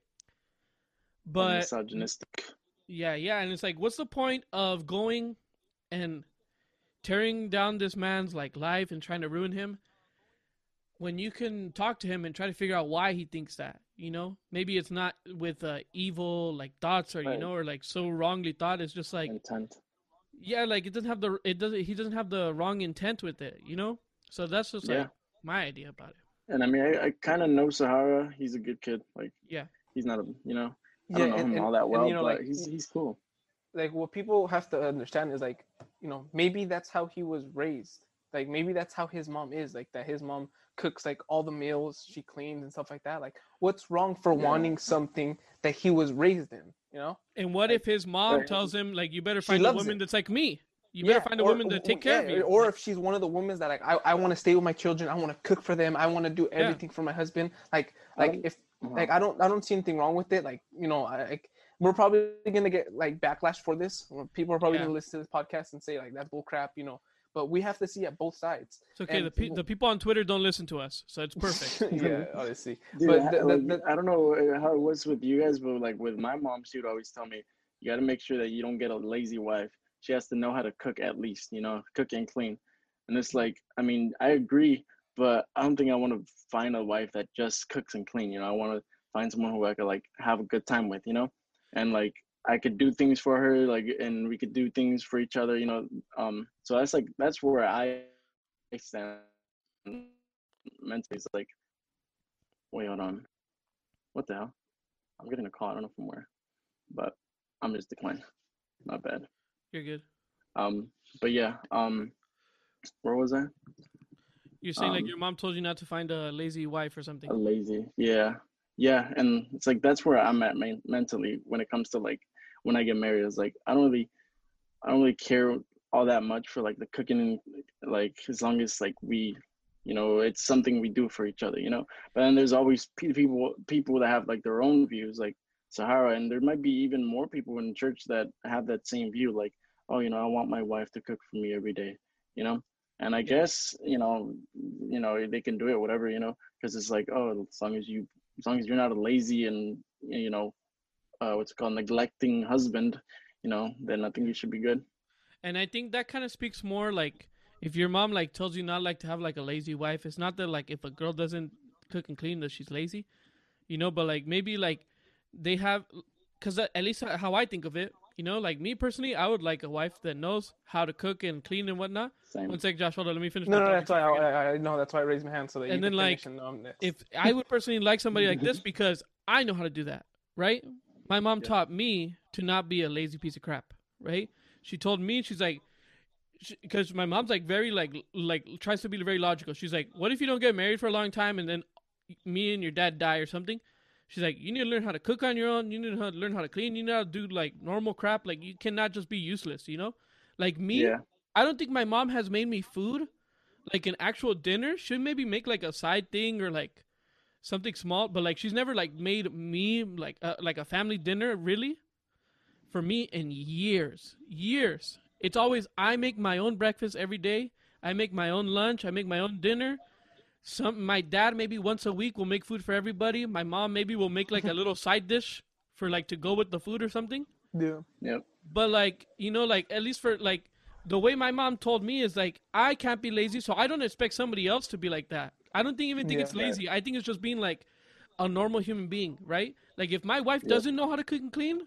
But misogynistic. yeah, yeah, and it's like, what's the point of going and tearing down this man's like life and trying to ruin him when you can talk to him and try to figure out why he thinks that? You know, maybe it's not with uh, evil like thoughts or you know, or like so wrongly thought. It's just like, intent. Yeah, like it doesn't have the it doesn't he doesn't have the wrong intent with it. You know, so that's just Yeah. like my idea about it. And I mean, I, I kind of know Sahara. He's a good kid. Like, Yeah. he's not a, you know, I Yeah, don't know and- him and- all that and, well, you know, but like, he's he's cool. like what people have to understand is like you know maybe that's how he was raised like maybe that's how his mom is like that his mom cooks like all the meals she cleans and stuff like that like what's wrong for Yeah. wanting something that he was raised in you know And what Like, if his mom right. tells him like, you better find a woman it. that's like me. You better find a woman to take care of yeah, you. or if she's one of the women that like i, I want to stay with my children i want to cook for them i want to do everything for my husband like like if Uh-huh. like i don't i don't see anything wrong with it like you know I, like we're probably gonna get like backlash for this people are probably Yeah. gonna listen to this podcast and say like that's bull crap you know but we have to see at both sides It's okay. and The, pe- people- the people on Twitter don't listen to us, so it's perfect. yeah honestly Dude, but I, the- the- like, the- I don't know uh, how it was with you guys, but like with my mom, she would always tell me, you got to make sure that you don't get a lazy wife. She has to know how to cook at least, you know, cook and clean. And it's like, I mean, I agree, but I don't think I want to find a wife that just cooks and clean. You know, I want to find someone who I could like have a good time with, you know, and like I could do things for her, like, and we could do things for each other, you know. Um, so that's like that's where I stand mentally. It's like, wait, hold on, what the hell? I'm getting a call. I don't know from where, but I'm just declining. Not bad. You're good. Um, but yeah, um, where was I? You're saying like Um, your mom told you not to find a lazy wife or something. A lazy. Yeah, yeah, and it's like that's where I'm at man- mentally when it comes to like when I get married. It's like I don't really, I don't really care all that much for like the cooking and like as long as like we, you know, it's something we do for each other, you know. But then there's always people people that have like their own views, like Sahara, and there might be even more people in church that have that same view, like, oh, you know, I want my wife to cook for me every day, you know. And I guess you know, you know, they can do it, whatever, you know, because it's like, oh, as long as you, as long as you're not lazy and you know, uh, what's it called, neglecting husband, you know, then I think you should be good. And I think that kind of speaks more like if your mom like tells you not like to have like a lazy wife. It's not that like if a girl doesn't cook and clean that she's lazy, you know. But like maybe like they have, because at least how I think of it, you know, like me personally, I would like a wife that knows how to cook and clean and whatnot. Same. One sec, Josh, hold on, let me finish. no no that's why I. I, I, I know that's why i raised my hand so that you And can then, like, finish and know I'm next. if I would personally like somebody like this because I know how to do that, right? My mom taught me to not be a lazy piece of crap, right? She told me she's like because my mom's like very like like tries to be very logical. She's like, "What if you don't get married for a long time and then me and your dad die or something?" She's like, "You need to learn how to cook on your own. You need to learn how to clean. You need to do like normal crap. Like you cannot just be useless, you know? Like me, Yeah. I don't think my mom has made me food, like an actual dinner. She'd maybe make like a side thing or like something small, but like she's never like made me like uh, like a family dinner really for me in years, years. It's always I make my own breakfast every day. I make my own lunch. I make my own dinner. Some my dad maybe once a week will make food for everybody. My mom maybe will make like a little side dish for like to go with the food or something. Yeah. Yeah. But like you know, like at least for like the way my mom told me is like I can't be lazy, so I don't expect somebody else to be like that. I don't think even think Yeah. it's lazy. I think it's just being like a normal human being, right? Like if my wife doesn't know how to cook and clean,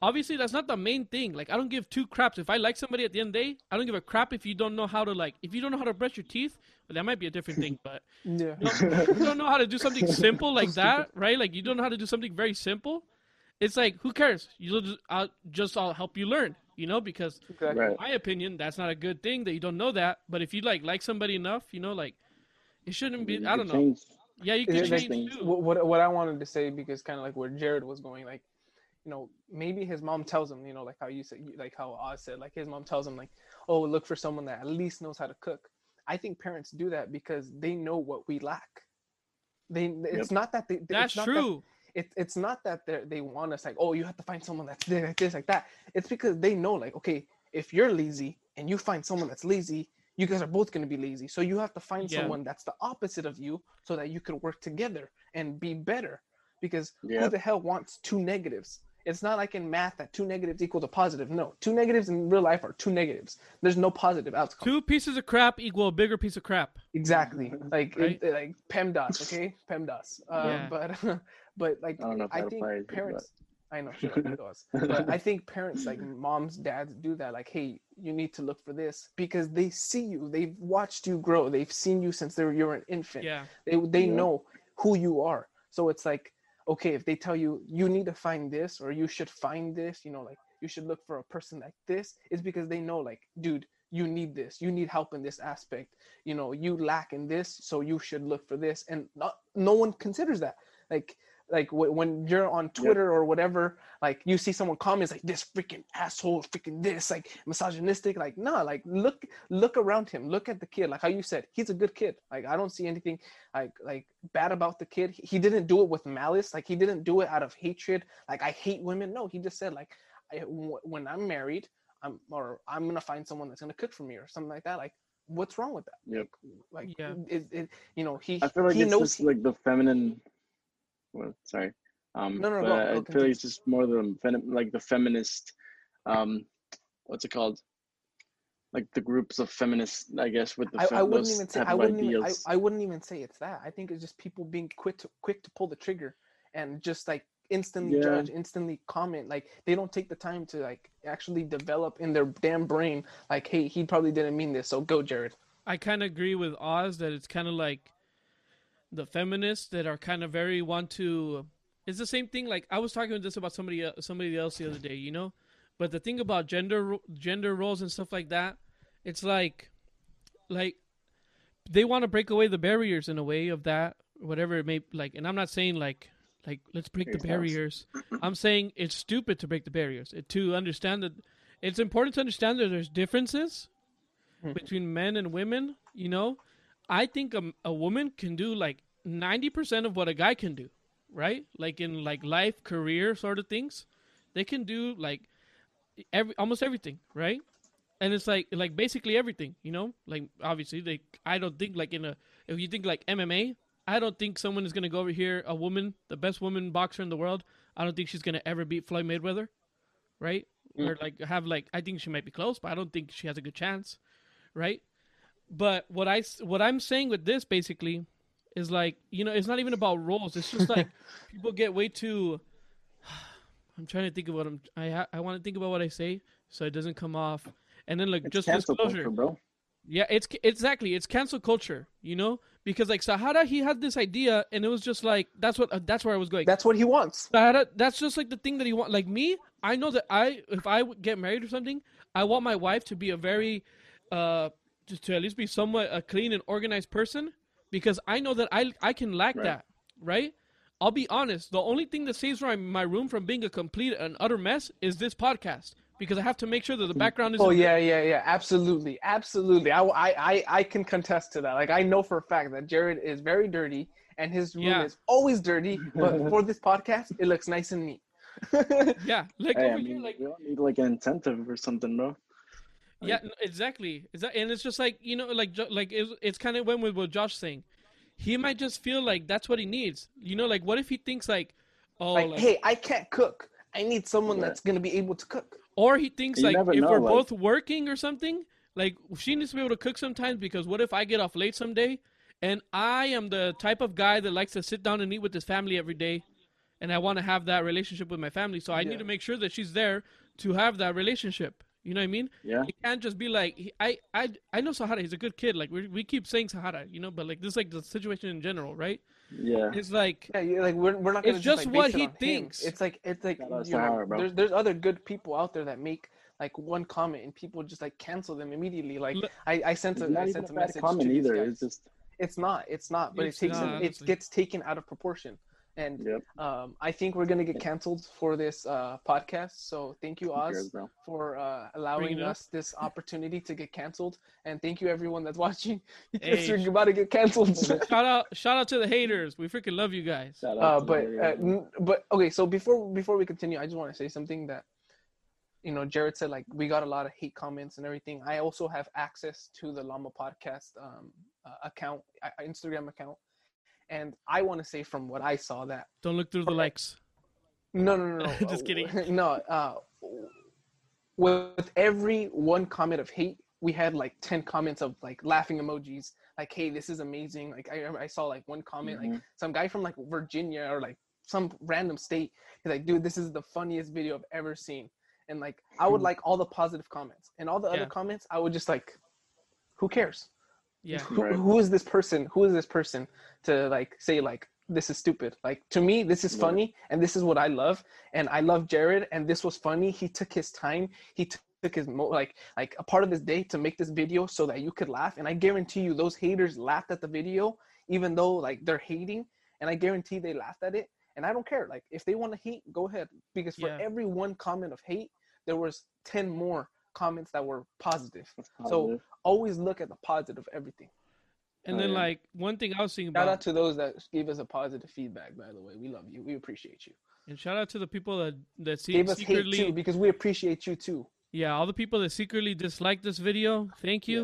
obviously that's not the main thing. Like I don't give two craps if I like somebody at the end of the day. I don't give a crap if you don't know how to like if you don't know how to brush your teeth. Well, that might be a different thing, but Yeah. no, if you don't know how to do something simple like that, right? Like you don't know how to do something very simple. It's like who cares? You just I'll just I'll help you learn, you know, because. Right. in my opinion, that's not a good thing that you don't know that. But if you like like somebody enough, you know, like it shouldn't be. I don't know. change. Yeah, you can change things. too. what, what what I wanted to say because kind of like where Jered was going, like, you know, maybe his mom tells him, you know, like how you said, like how Oz said, like his mom tells him, like, oh, look for someone that at least knows how to cook. I think parents do that because they know what we lack. They, it's not that they. it's That's not that- true. it, it's not that they they want us like, oh, you have to find someone that's this, like this, like that. It's because they know, like, okay, if you're lazy and you find someone that's lazy, you guys are both going to be lazy. So you have to find Yeah. someone that's the opposite of you so that you could work together and be better. Because who the hell wants two negatives? It's not like in math that two negatives equal a positive. No, two negatives in real life are two negatives. There's no positive outcome. Two pieces of crap equal a bigger piece of crap. Exactly. Like Right? it, like PEMDAS, okay? PEMDAS. Uh, Yeah. But but like I don't know I that think applies, but- parents I know sure it does. but I think parents like moms, dads do that like hey, you need to look for this because they see you. They've watched you grow. They've seen you since they were you're an infant. Yeah. They they Yeah. know who you are. So it's like okay, if they tell you you need to find this or you should find this, you know, like you should look for a person like this, it's because they know like dude, you need this. You need help in this aspect. You know, you lack in this, so you should look for this. And not no one considers that. Like like wh- when you're on Twitter or whatever, like you see someone comments like this freaking asshole, freaking this, like misogynistic. Like no, like look look around him, look at the kid. Like how you said, he's a good kid. Like I don't see anything like like bad about the kid. He- He didn't do it with malice. Like he didn't do it out of hatred. Like I hate women. No, he just said like I, w- when I'm married, I'm or I'm gonna find someone that's gonna cook for me or something like that. Like what's wrong with that? Yep. Like Yeah. it, it, you know he I feel like he it's knows just like the feminine. Well, sorry. Um, No, no, but go- I feel like it's just more the fem- like the feminist. Um, what's it called? Like the groups of feminists, I guess, with the I, fem- I wouldn't even say I wouldn't even I. I wouldn't even say it's that. I think it's just people being quick to quick to pull the trigger and just like instantly Yeah. judge, instantly comment. Like they don't take the time to like actually develop in their damn brain. Like, hey, he probably didn't mean this, so go, Jered. I kind of agree with Oz that it's kind of like the feminists that are kind of very want to. It's the same thing. Like I was talking with this about somebody uh, somebody else the other day, you know. But the thing about gender gender roles and stuff like that, it's like, like, they want to break away the barriers in a way of that, whatever it may like. And I'm not saying like, like let's break the barriers. I'm saying it's stupid to break the barriers. It, to understand that, it's important to understand that there's differences hmm. between men and women. You know, I think a, a woman can do like ninety percent of what a guy can do, right? Like in like life, career sort of things, they can do like every almost everything, right? And it's like like basically everything, you know. Like obviously, they I don't think like in a if you think like MMA, I don't think someone is gonna go over here a woman, the best woman boxer in the world. I don't think she's gonna ever beat Floyd Mayweather, right? Mm. Or like have like I think she might be close, but I don't think she has a good chance, right? But what I what I'm saying with this basically is like you know it's not even about roles. It's just like people get way too. I'm trying to think of what I'm. I ha- I want to think about what I say so it doesn't come off. And then like It's just disclosure. culture, bro. Yeah, it's exactly it's cancel culture, you know, because like Sahara he had this idea and it was just like that's what uh, that's where I was going. That's what he wants. Sahara, that's just like the thing that he want. Like me, I know that I if I get married or something, I want my wife to be a very, uh, just to at least be somewhat a clean and organized person because I know that I I can lack Right. that, right? I'll be honest. The only thing that saves my, my room from being a complete and utter mess is this podcast because I have to make sure that the background is. Oh yeah, yeah, yeah, absolutely, absolutely. I, I, I, I can contest to that. Like I know for a fact that Jered is very dirty, and his room Yeah. is always dirty. But for this podcast, it looks nice and neat. Yeah, like Hey, over I here, mean, like we all need like an incentive or something, bro. Yeah, n- exactly. Is that and it's just like you know, like like it's, it's kind of went with what Josh saying. He might just feel like that's what he needs. You know, like what if he thinks like, oh, like, like- hey, I can't cook. I need someone Yeah. that's gonna be able to cook. or he thinks You like if know, we're like- both working or something, like she needs to be able to cook sometimes because what if I get off late someday, and I am the type of guy that likes to sit down and eat with his family every day, and I want to have that relationship with my family, so I Yeah. need to make sure that she's there to have that relationship. You know what I mean? Yeah. It can't just be like he, I I I know Sahara. He's a good kid. Like we we keep saying Sahara, you know, but like this is like the situation in general, right? Yeah. It's like Yeah, like we're, we're not. Gonna It's just, just like, what base it he him. thinks. It's like it's like Shout you know, Sahara, bro. there's there's other good people out there that make like one comment and people just like cancel them immediately. Like Look- I, I sent a not even sent a a message comment to these either. guys. It's just It's not. It's not. But It's it takes not, it gets taken out of proportion. And yep. um, I think we're gonna get canceled for this uh, podcast. So thank you, Who cares, Oz, for uh, allowing it up. us this opportunity to get canceled. And thank you everyone that's watching because Hey, you're about to get canceled. shout out shout out to the haters. We freaking love you guys. Shout out uh, but uh, n- but okay. So before before we continue, I just want to say something that you know Jered said. Like we got a lot of hate comments and everything. I also have access to the Lama Podcast um, uh, account, uh, Instagram account, and I want to say from what I saw that Don't look through the likes. no no no no Just uh, kidding. no uh, with every one comment of hate. We had like ten comments of like laughing emojis, like "Hey, this is amazing!" Like I, I saw like one comment, like Mhm. some guy from like Virginia or like some random state. He's like, dude, this is the funniest video I've ever seen. And like, I would like all the positive comments, and all the other comments, I would just like, who cares? Yeah. Who, Right. who is this person? Who is this person to like say like this is stupid? Like to me, this is Yeah. funny, and this is what I love, and I love Jered, and this was funny. He took his time. He t- took his mo- like like a part of his day to make this video so that you could laugh. And I guarantee you, those haters laughed at the video, even though like they're hating, and I guarantee they laughed at it. And I don't care. Like if they want to hate, go ahead. Because for Yeah. every one comment of hate, there was ten more comments that were positive. That's So always look at the positive of everything. And Oh, then yeah. like one thing I was thinking about Shout out to those that gave us a positive feedback. By the way, we love you. We appreciate you. and shout out to the people that that se- Gave us hate secretly, too because we appreciate you too. yeah, all the people that secretly dislike this video. Thank you.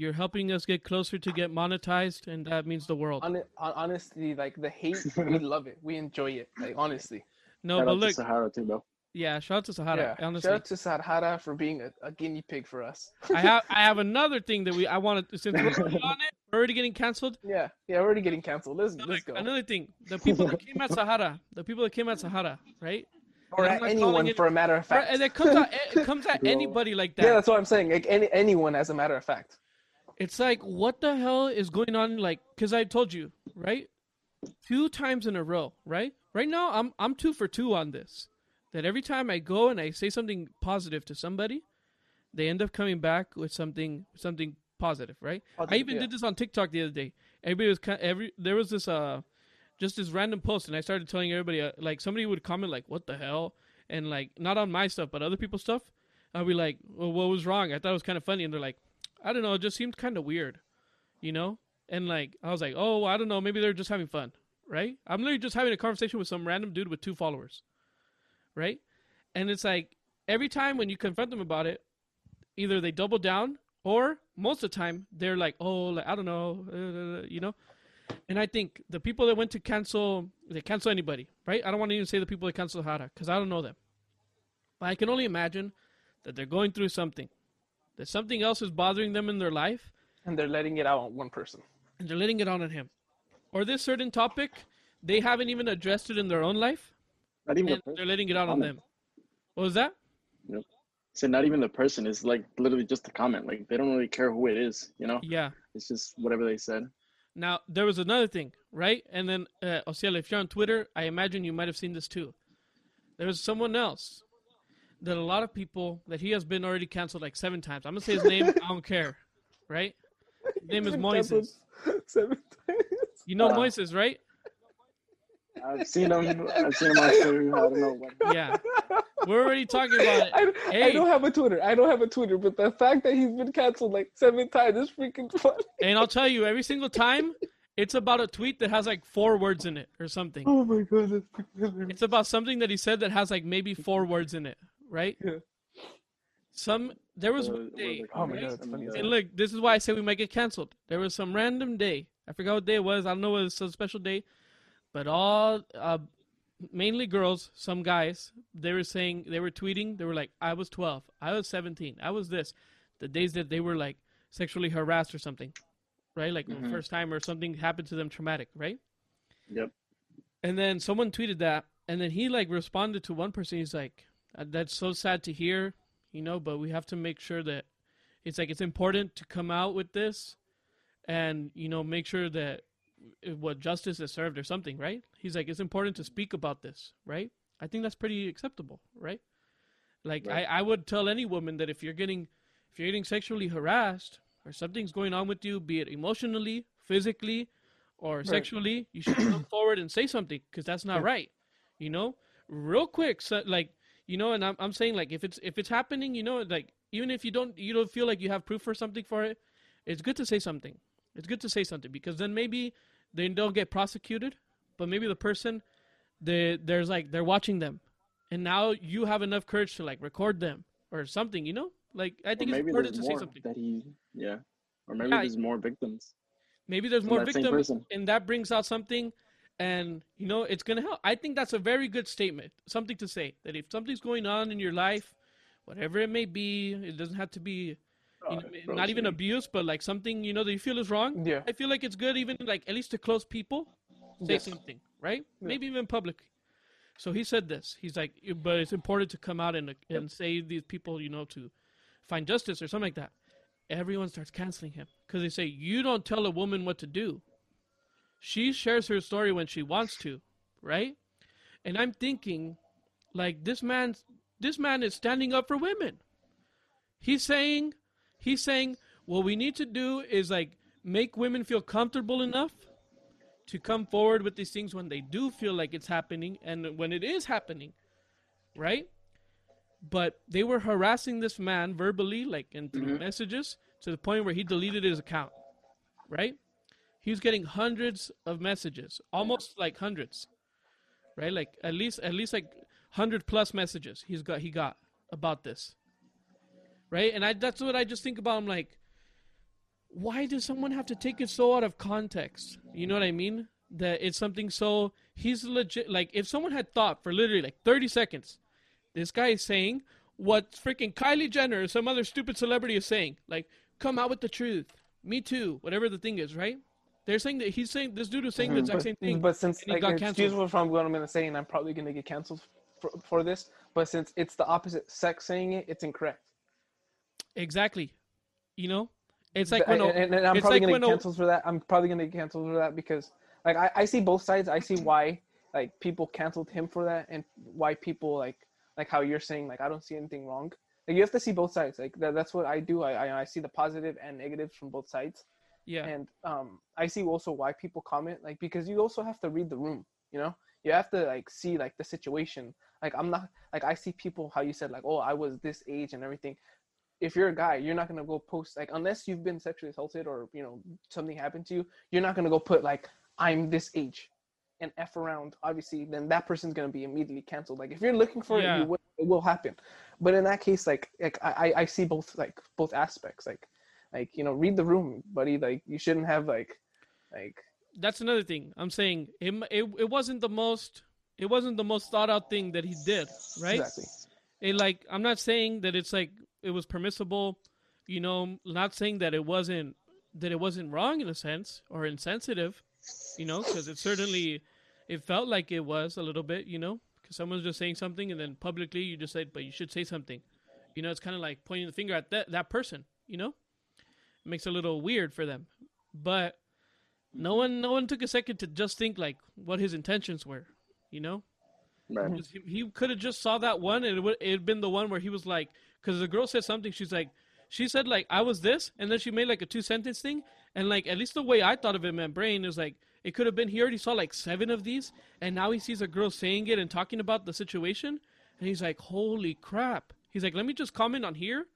You're helping us get closer to get monetized, and that means the world. Hon- hon- honestly, like the hate, we love it. We enjoy it. Like honestly, No, Shout but out to look, Sahara too, bro. Yeah, shout out to Sahara. yeah. Honestly, Shout out to Sahara for being a, a guinea pig for us. I have I have another thing that we I wanted since we're already on it, we're already getting canceled. yeah, yeah. We're already getting canceled. Let's let's go. Another thing, the people that came at Sahara, the people that came at Sahara, right? Or at anyone, it- for a matter of fact. and it comes at it comes at anybody like that. yeah, that's what I'm saying. Like any anyone, as a matter of fact. It's like, what the hell is going on? Like, because I told you, right? Two times in a row, right? Right now, I'm I'm two for two on this. That every time I go and I say something positive to somebody, they end up coming back with something something positive, right? I even yeah. did this on TikTok the other day. Everybody was kind every there was this uh just this random post, and I started telling everybody uh, like somebody would comment like, "What the hell?" and like not on my stuff, but other people's stuff. I'd be like, well, "What was wrong?" I thought it was kind of funny, and they're like, "I don't know, it just seemed kind of weird," you know. And like I was like, "Oh, I don't know, maybe they're just having fun." Right? I'm literally just having a conversation with some random dude with two followers, right? And it's like every time when you confront them about it, either they double down or most of the time they're like, "Oh, like, I don't know," uh, you know. And I think the people that went to cancel, they cancel anybody, right? I don't want to even say the people that cancel Sahara because I don't know them. But I can only imagine that they're going through something, that something else is bothering them in their life, And they're letting it out on one person. and they're letting it out on him. Or this certain topic, they haven't even addressed it in their own life, Not even and the person. they're letting it out on them. What was that? So not even the person. is like literally just a comment. Like they don't really care who it is. You know, Yeah. it's just whatever they said. Now there was another thing, right? And then, uh, Oziel, if you're on Twitter, I imagine you might have seen this too. There was someone else that a lot of people that he has been already canceled like seven times. I'm gonna say his name. I don't care, right? His name is Moises. Seven times. You know Uh, Moises, right? I've seen him. I've seen him on Twitter. I don't know oh what. Yeah. We're already talking about it. I, I don't have a Twitter. I don't have a Twitter, but the fact that he's been canceled like seven times is freaking funny. And I'll tell you, every single time, it's about a tweet that has like four words in it or something. Oh my god, that's hilarious. It's about something that he said that has like maybe four words in it, right? Yeah. Some there was What one are- what are day. the Oh my? God, it's funny mean, And look, this is why I say we might get canceled. There was some random day. I forgot what day it was. I don't know. It was a special day, but all uh, mainly girls, some guys, they were saying they were tweeting. They were like, "I was 12. I was 17. I was this." The days that they were like sexually harassed or something, right? Like the Mhm. first time or something happened to them traumatic, right? Yep. And then someone tweeted that, and then he like responded to one person. He's like, "Uh, "That's so sad to hear, you know, but we have to make sure that it's like it's important to come out with this, and you know, make sure that Eh, what justice is served or something, right?" He's like, "It's important to speak about this, right?" I think that's pretty acceptable, right? Like Right. I, I would tell any woman that if you're getting if you're getting sexually harassed or something's going on with you, be it emotionally, physically, or sexually, you should come forward and say something because that's not right. You know, real quick, so, like you know, and I'm I'm saying like if it's if it's happening, you know, like even if you don't you don't feel like you have proof or something for it, it's good to say something. It's good to say something because then maybe they don't get prosecuted, but maybe the person, they there's like they're watching them, and now you have enough courage to like record them or something. You know, like I or think it's important to say more something. that he, yeah, or maybe Yeah, there's more victims. Maybe there's more victims, and that brings out something, and you know it's gonna help. I think that's a very good statement, something to say that if something's going on in your life, whatever it may be, it doesn't have to be, you know, bro, not even abuse, but like something you know that you feel is wrong. Yeah. I feel like it's good, even like at least to close people, say Yes. something, right? Yeah. Maybe even public. So he said this. He's like, but it's important to come out and and say these people, you know, to find justice or something like that. Everyone starts canceling him because they say you don't tell a woman what to do. She shares her story when she wants to, right? And I'm thinking, like this man, this man is standing up for women. He's saying, he's saying, what we need to do is like make women feel comfortable enough to come forward with these things when they do feel like it's happening and when it is happening, right? But they were harassing this man verbally, like and through mm-hmm. messages, to the point where he deleted his account, right? He was getting hundreds of messages, almost like hundreds, right? Like at least at least like hundred plus messages he's got he got about this, right? And I that's what I just think about. I'm like, why does someone have to take it so out of context? You know what I mean? That it's something so he's legit. Like if someone had thought for literally like 30 seconds, this guy is saying what freaking Kylie Jenner or some other stupid celebrity is saying. Like, come out with the truth. Me too. Whatever the thing is, right? They're saying that he's saying this dude is saying the mm-hmm. exact same thing. But since like, got excuse me I'm what I'm gonna say, and I'm probably gonna get canceled for, for this. But since it's the opposite sex saying it, it's incorrect. Exactly. You know, it's like when a, and, and I'm probably like gonna get canceled for that. I'm probably gonna get canceled for that because like I, I see both sides. I see why like people canceled him for that, and why people like like how you're saying like I don't see anything wrong. Like you have to see both sides. Like that, that's what I do. I, I I see the positive and negatives from both sides. yeah, and um i see also why people comment like because you also have to read the room you know you have to like see like the situation like i'm not like i see people how you said like oh i was this age and everything if you're a guy you're not going to go post like unless you've been sexually assaulted or you know something happened to you you're not going to go put like i'm this age and f around obviously then that person's going to be immediately canceled like if you're looking for Yeah. it you will, it will happen but in that case like like i I- i see both like both aspects like like you know read the room buddy like you shouldn't have like like that's another thing. I'm saying it, it it wasn't the most it wasn't the most thought out thing that he did, right? exactly it like i'm not saying that it's like it was permissible you know not saying that it wasn't that it wasn't wrong in a sense or insensitive you know because it certainly it felt like it was a little bit you know because someone's just saying something and then publicly you just said but you should say something. You know it's kind of like pointing the finger at that, that person you know? It makes it a little weird for them. But no one no one took a second to just think like what his intentions were you know? Right. he, he could have just saw that one and it would it had been the one where he was like because the girl said something she's like she said like i was this and then she made like a two sentence thing and like at least the way i thought of it in my brain is like it could have been he already saw like seven of these and now he sees a girl saying it and talking about the situation and he's like holy crap he's like let me just comment on here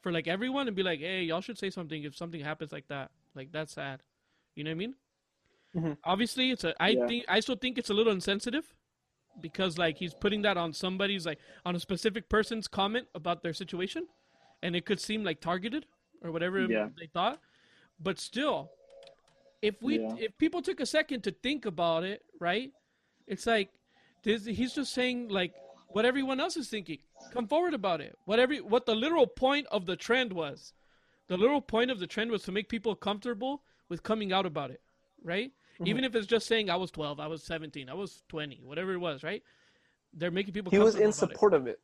for like everyone and be like hey y'all should say something if something happens like that like that's sad you know what i mean Mhm. Obviously, it's a. I Yeah. think I still think it's a little insensitive because like he's putting that on somebody's like on a specific person's comment about their situation, and it could seem like targeted or whatever Yeah. they thought. But still, if we Yeah. if people took a second to think about it, right? It's like this, he's just saying like what everyone else is thinking. Come forward about it. Whatever what the literal point of the trend was. The literal point of the trend was to make people comfortable with coming out about it, right? Mm-hmm. Even if it's just saying I was 12, I was 17, I was 20, whatever it was, right? They're making people He was in about it. support of it.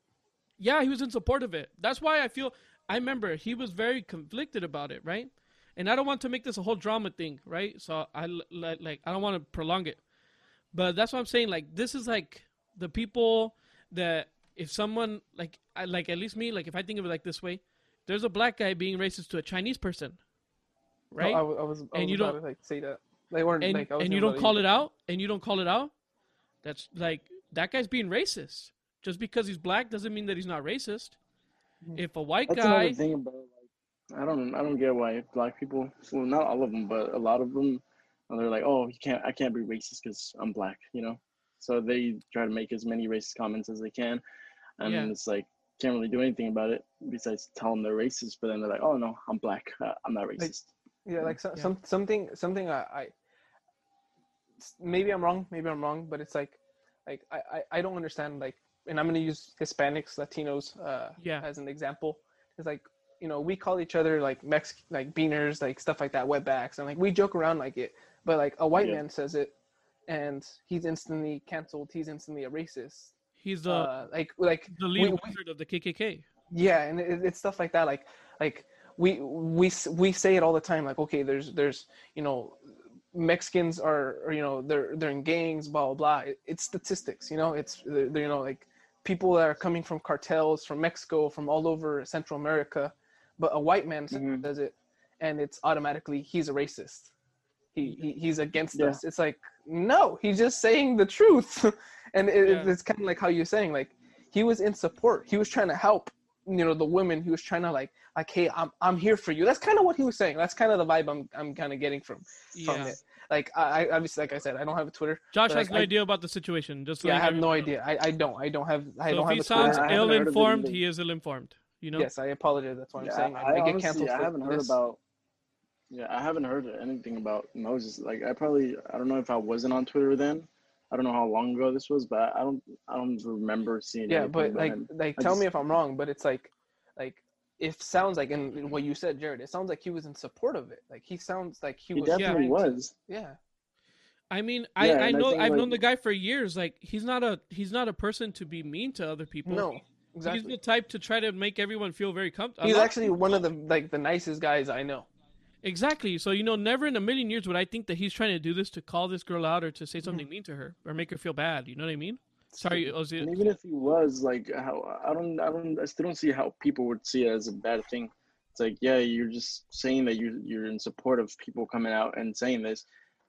Yeah, he was in support of it. That's why I feel I remember he was very conflicted about it, right? And I don't want to make this a whole drama thing, right? So I like I don't want to prolong it. But that's what I'm saying like this is like the people that if someone like I like at least me like if I think of it like this way, there's a black guy being racist to a Chinese person. No, Right? I, wa- I was. I And was you about don't- to, like say that. They weren't and like. And you don't let call it out? And you don't call it out? That's like that guy's being racist. Just because he's black doesn't mean that he's not racist. Mm-hmm. if a white That's guy another thing about like I don't I don't get why black people well not all of them but a lot of them they're like oh you can't I can't be racist because I'm black you know? So they try to make as many racist comments as they can and Yeah. it's like can't really do anything about it besides tell them they're racist but then they're like oh no I'm black. Uh, I'm not racist Yeah, like so, Yeah. some something something I maybe I'm wrong, maybe I'm wrong, but it's like like I, I, I don't understand like and I'm gonna use Hispanics, Latinos uh Yeah. as an example. It's like, you know, we call each other like Mex like beaners, like stuff like that, wetbacks, and like we joke around like it. But like a white Yeah. man says it and he's instantly canceled, he's instantly a racist. he's the uh like like the we- lead we- wizard of the kkk yeah and it, it's stuff like that like like we we we say it all the time like okay there's there's you know mexicans are or, you know they're they're in gangs blah blah blah. It, it's statistics you know? It's they're, they're, you know like people that are coming from cartels from mexico from all over central america but a white man s- Mhm. does it and it's automatically he's a racist. He, he he's against Yeah. us. It's like no he's just saying the truth. And it, Yeah. it's kind of like how you're saying like he was in support. He was trying to help you know the women he was trying to like like hey i'm i'm here for you. That's kind of what he was saying. That's kind of the vibe i'm i'm kind of getting from from yeah. it. Like i I- obviously like i said i don't have a twitter josh has like, no I- idea about the situation just yeah i have no know. idea. I i don't i don't have i so don't if have he a sounds twitter I haven't heard of it ill-informed he is ill-informed you know? Yes i apologize. That's what i'm saying. I, i, get honestly, canceled I haven't heard this. about yeah I haven't heard anything about Moses. Like I probably I don't know if I wasn't on Twitter then I don't know how long ago this was but I don't I don't remember seeing yeah but like him. like I tell me if i'm wrong but it's like like it sounds like and what you said jered it sounds like he was in support of it. Like he sounds like he, he was definitely trying to- was. Yeah. I mean i i I know think, i've like- known the guy for years like he's not a he's not a person to be mean to other people. No exactly. he's the type to try to make everyone feel very comfortable he's actually one of the like the nicest guys i know Exactly. So you know, never in a million years would I think that he's trying to do this to call this girl out or to say something mean to her or make her feel bad. You know what I mean? Sorry, Ozzy. and even if he was like how I don't I don't I still don't see how people would see it as a bad thing it's like yeah you're just saying that you you're in support of people coming out and saying this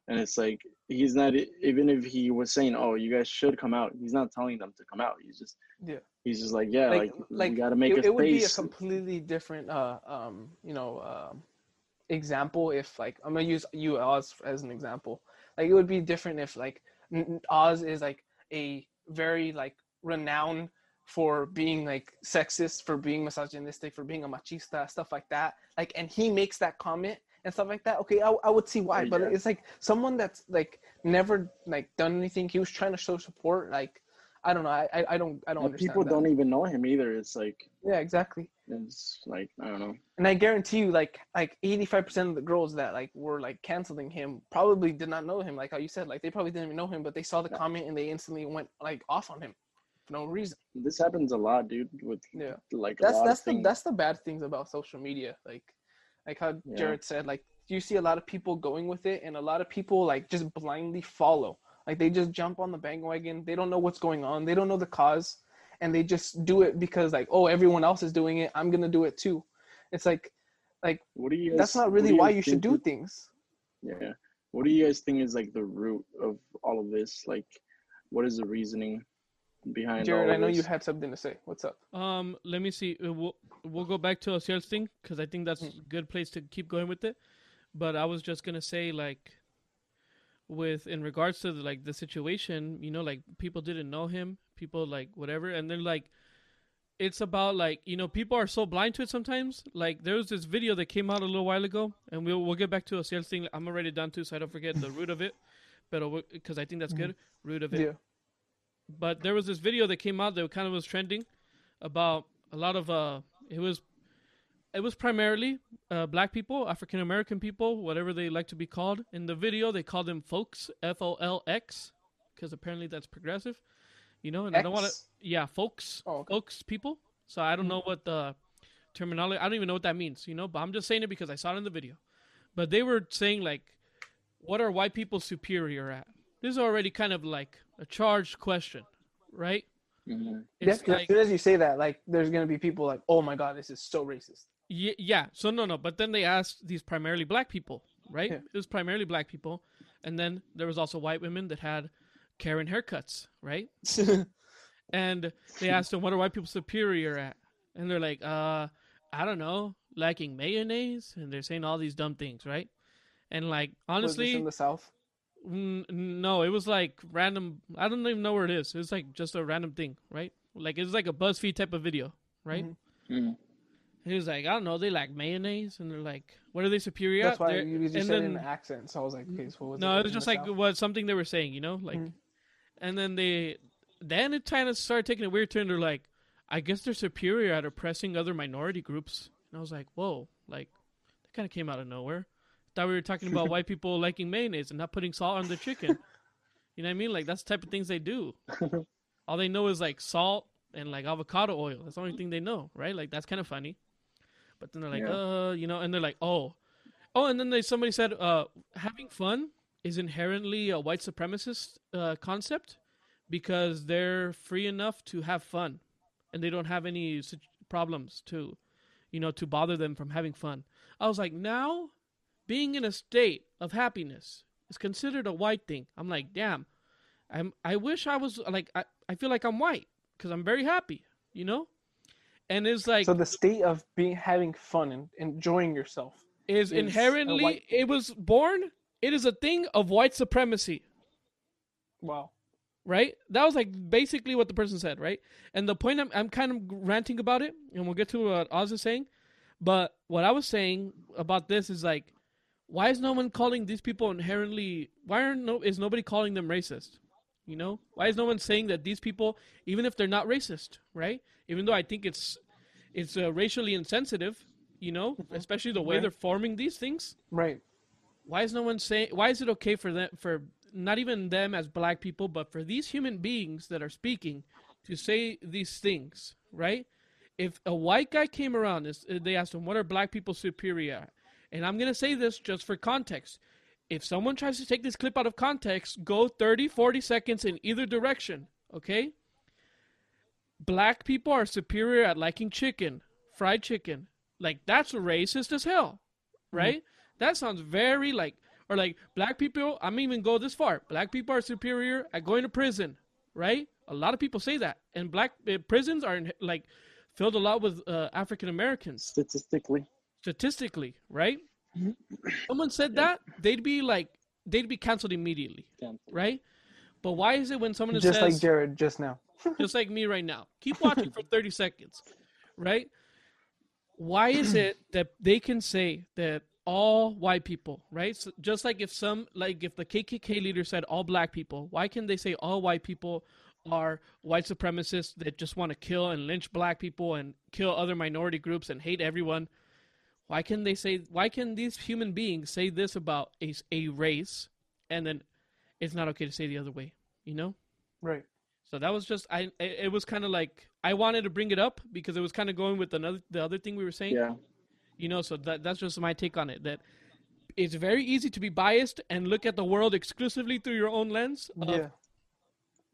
and it's like he's not even if he was saying oh you guys should come out he's not telling them to come out he's just Yeah. he's just like yeah like like, like we got to make it, a it would be a completely different uh um you know um example if like i'm gonna use you oz as an example like it would be different if like oz is like a very like renowned for being like sexist for being misogynistic for being a machista stuff like that like and he makes that comment and stuff like that okay i, I would see why Oh, but yeah. it's like someone that's like never like done anything he was trying to show support like i don't know i i, I don't i don't And understand people that. don't even know him either it's like yeah exactly it's like i don't know and I guarantee you, like like eighty five percent of the girls that like were like canceling him probably did not know him. Like how you said, like they probably didn't even know him, but they saw the Yeah. comment and they instantly went like off on him for no reason. this happens a lot dude with Yeah, like a that's lot that's the that's the bad things about social media. Like like how Yeah. Jered said, like you see a lot of people going with it, and a lot of people like just blindly follow. Like they just jump on the bandwagon. They don't know what's going on. They don't know the cause, and they just do it because like oh everyone else is doing it. I'm gonna do it too. It's like like what do you guys, that's not really do why you should do is- things. Yeah. What do you guys think is like the root of all of this? Like, what is the reasoning behind Jered, all I of know you this? had something to say. What's up? Um, let me see. Uh, We'll we'll go back to Oziel's thing because I think that's a good place to keep going with it. But I was just gonna say like, with in regards to the, like the situation, you know, like people didn't know him, people like whatever, and they're like, it's about like you know people are so blind to it sometimes. Like there was this video that came out a little while ago, and we'll we'll get back to Oziel's thing. I'm already done too, so I don't forget the root of it, but because I think that's good, root of it. Yeah. But there was this video that came out that kind of was trending about a lot of uh, it was it was primarily uh, black people, African American people, whatever they like to be called. In the video, they called them folks, F O L X, because apparently that's progressive, you know. And I don't want to, yeah, folks, Oh, okay. folks, people. So I don't know what the terminology. I don't even know what that means, you know. But I'm just saying it because I saw it in the video. But they were saying like, what are white people superior at? This is already kind of like a charged question, right? Mhm. Yeah, like, as soon as you say that, like, there's gonna be people like, "Oh my god, this is so racist." Yeah, yeah. So no, no. But then they asked these primarily black people, right? Yeah. It was primarily black people, and then there was also white women that had Karen haircuts, right? And they asked them, "What are white people superior at?" And they're like, "Uh, I don't know, lacking mayonnaise." And they're saying all these dumb things, right? And like Was this honestly, in the South. N- no, it was like random. I don't even know where it is. It was like just a random thing, right? Like it was like a BuzzFeed type of video, right? Mhm. Mhm. He was like, I don't know, they like mayonnaise, and they're like, what are they superior That's why They're- you just and said it in an accent. So I was like, okay, so what was no, it was just like South? what something they were saying, you know, like, Mhm. And then they, then it kind of started taking a weird turn. They're like, I guess they're superior at oppressing other minority groups, and I was like, whoa, like that kind of came out of nowhere. Thought we were talking about white people liking mayonnaise and not putting salt on their chicken. You know what I mean? Like that's the type of things they do. All they know is like salt and like avocado oil. That's the only thing they know, right? Like that's kind of funny. But then they're like, Yeah. uh, you know, and they're like, oh, oh, and then they somebody said, uh, having fun is inherently a white supremacist uh, concept because they're free enough to have fun, and they don't have any problems to, you know, to bother them from having fun. I was like, now, being in a state of happiness is considered a white thing. I'm like, damn, I'm. I wish I was like, I, I feel like I'm white because I'm very happy, you know, and it's like so the state of being having fun and enjoying yourself. is is inherently it was born it is a thing of white supremacy. Wow. right? That was like basically what the person said right? And the point i'm, I'm kind of ranting about it and we'll get to what oz is saying but what i was saying about this is like why is no one calling these people inherently why are no is nobody calling them racist? You know? Why is no one saying that these people even if they're not racist right? Even though i think it's it's uh, racially insensitive you know? Especially the way Right. they're forming these things. Right. Why is no one saying why is it okay for them for not even them as black people but for these human beings that are speaking to say these things right? If a white guy came around uh, they asked him what are black people superior and i'm going to say this just for context. If someone tries to take this clip out of context go 30 40 seconds in either direction okay? Black people are superior at liking chicken fried chicken. Like that's racist as hell right that sounds very like or like black people i'm even go this far. Black people are superior at going to prison right? A lot of people say that. And black uh, prisons are in, like filled a lot with uh, african americans. Statistically, statistically right? Someone said that they'd be like they'd be canceled immediately right? But why is it when someone Just says like Jered just now. just like me right now. Keep watching for 30 seconds, right? Why is it that they can say that all white people, right? So just like if some, like if the KKK leader said all black people, why can they say all white people are white supremacists that just want to kill and lynch black people and kill other minority groups and hate everyone? Why can they say, why can these human beings say this about a, a race and then it's not okay to say the other way, you know? Right. So that was just I. It it was kind of like I wanted to bring it up because it was kind of going with another the other thing we were saying. yeah. You know, so that that's just my take on it. That it's very easy to be biased and look at the world exclusively through your own lens. Of, yeah.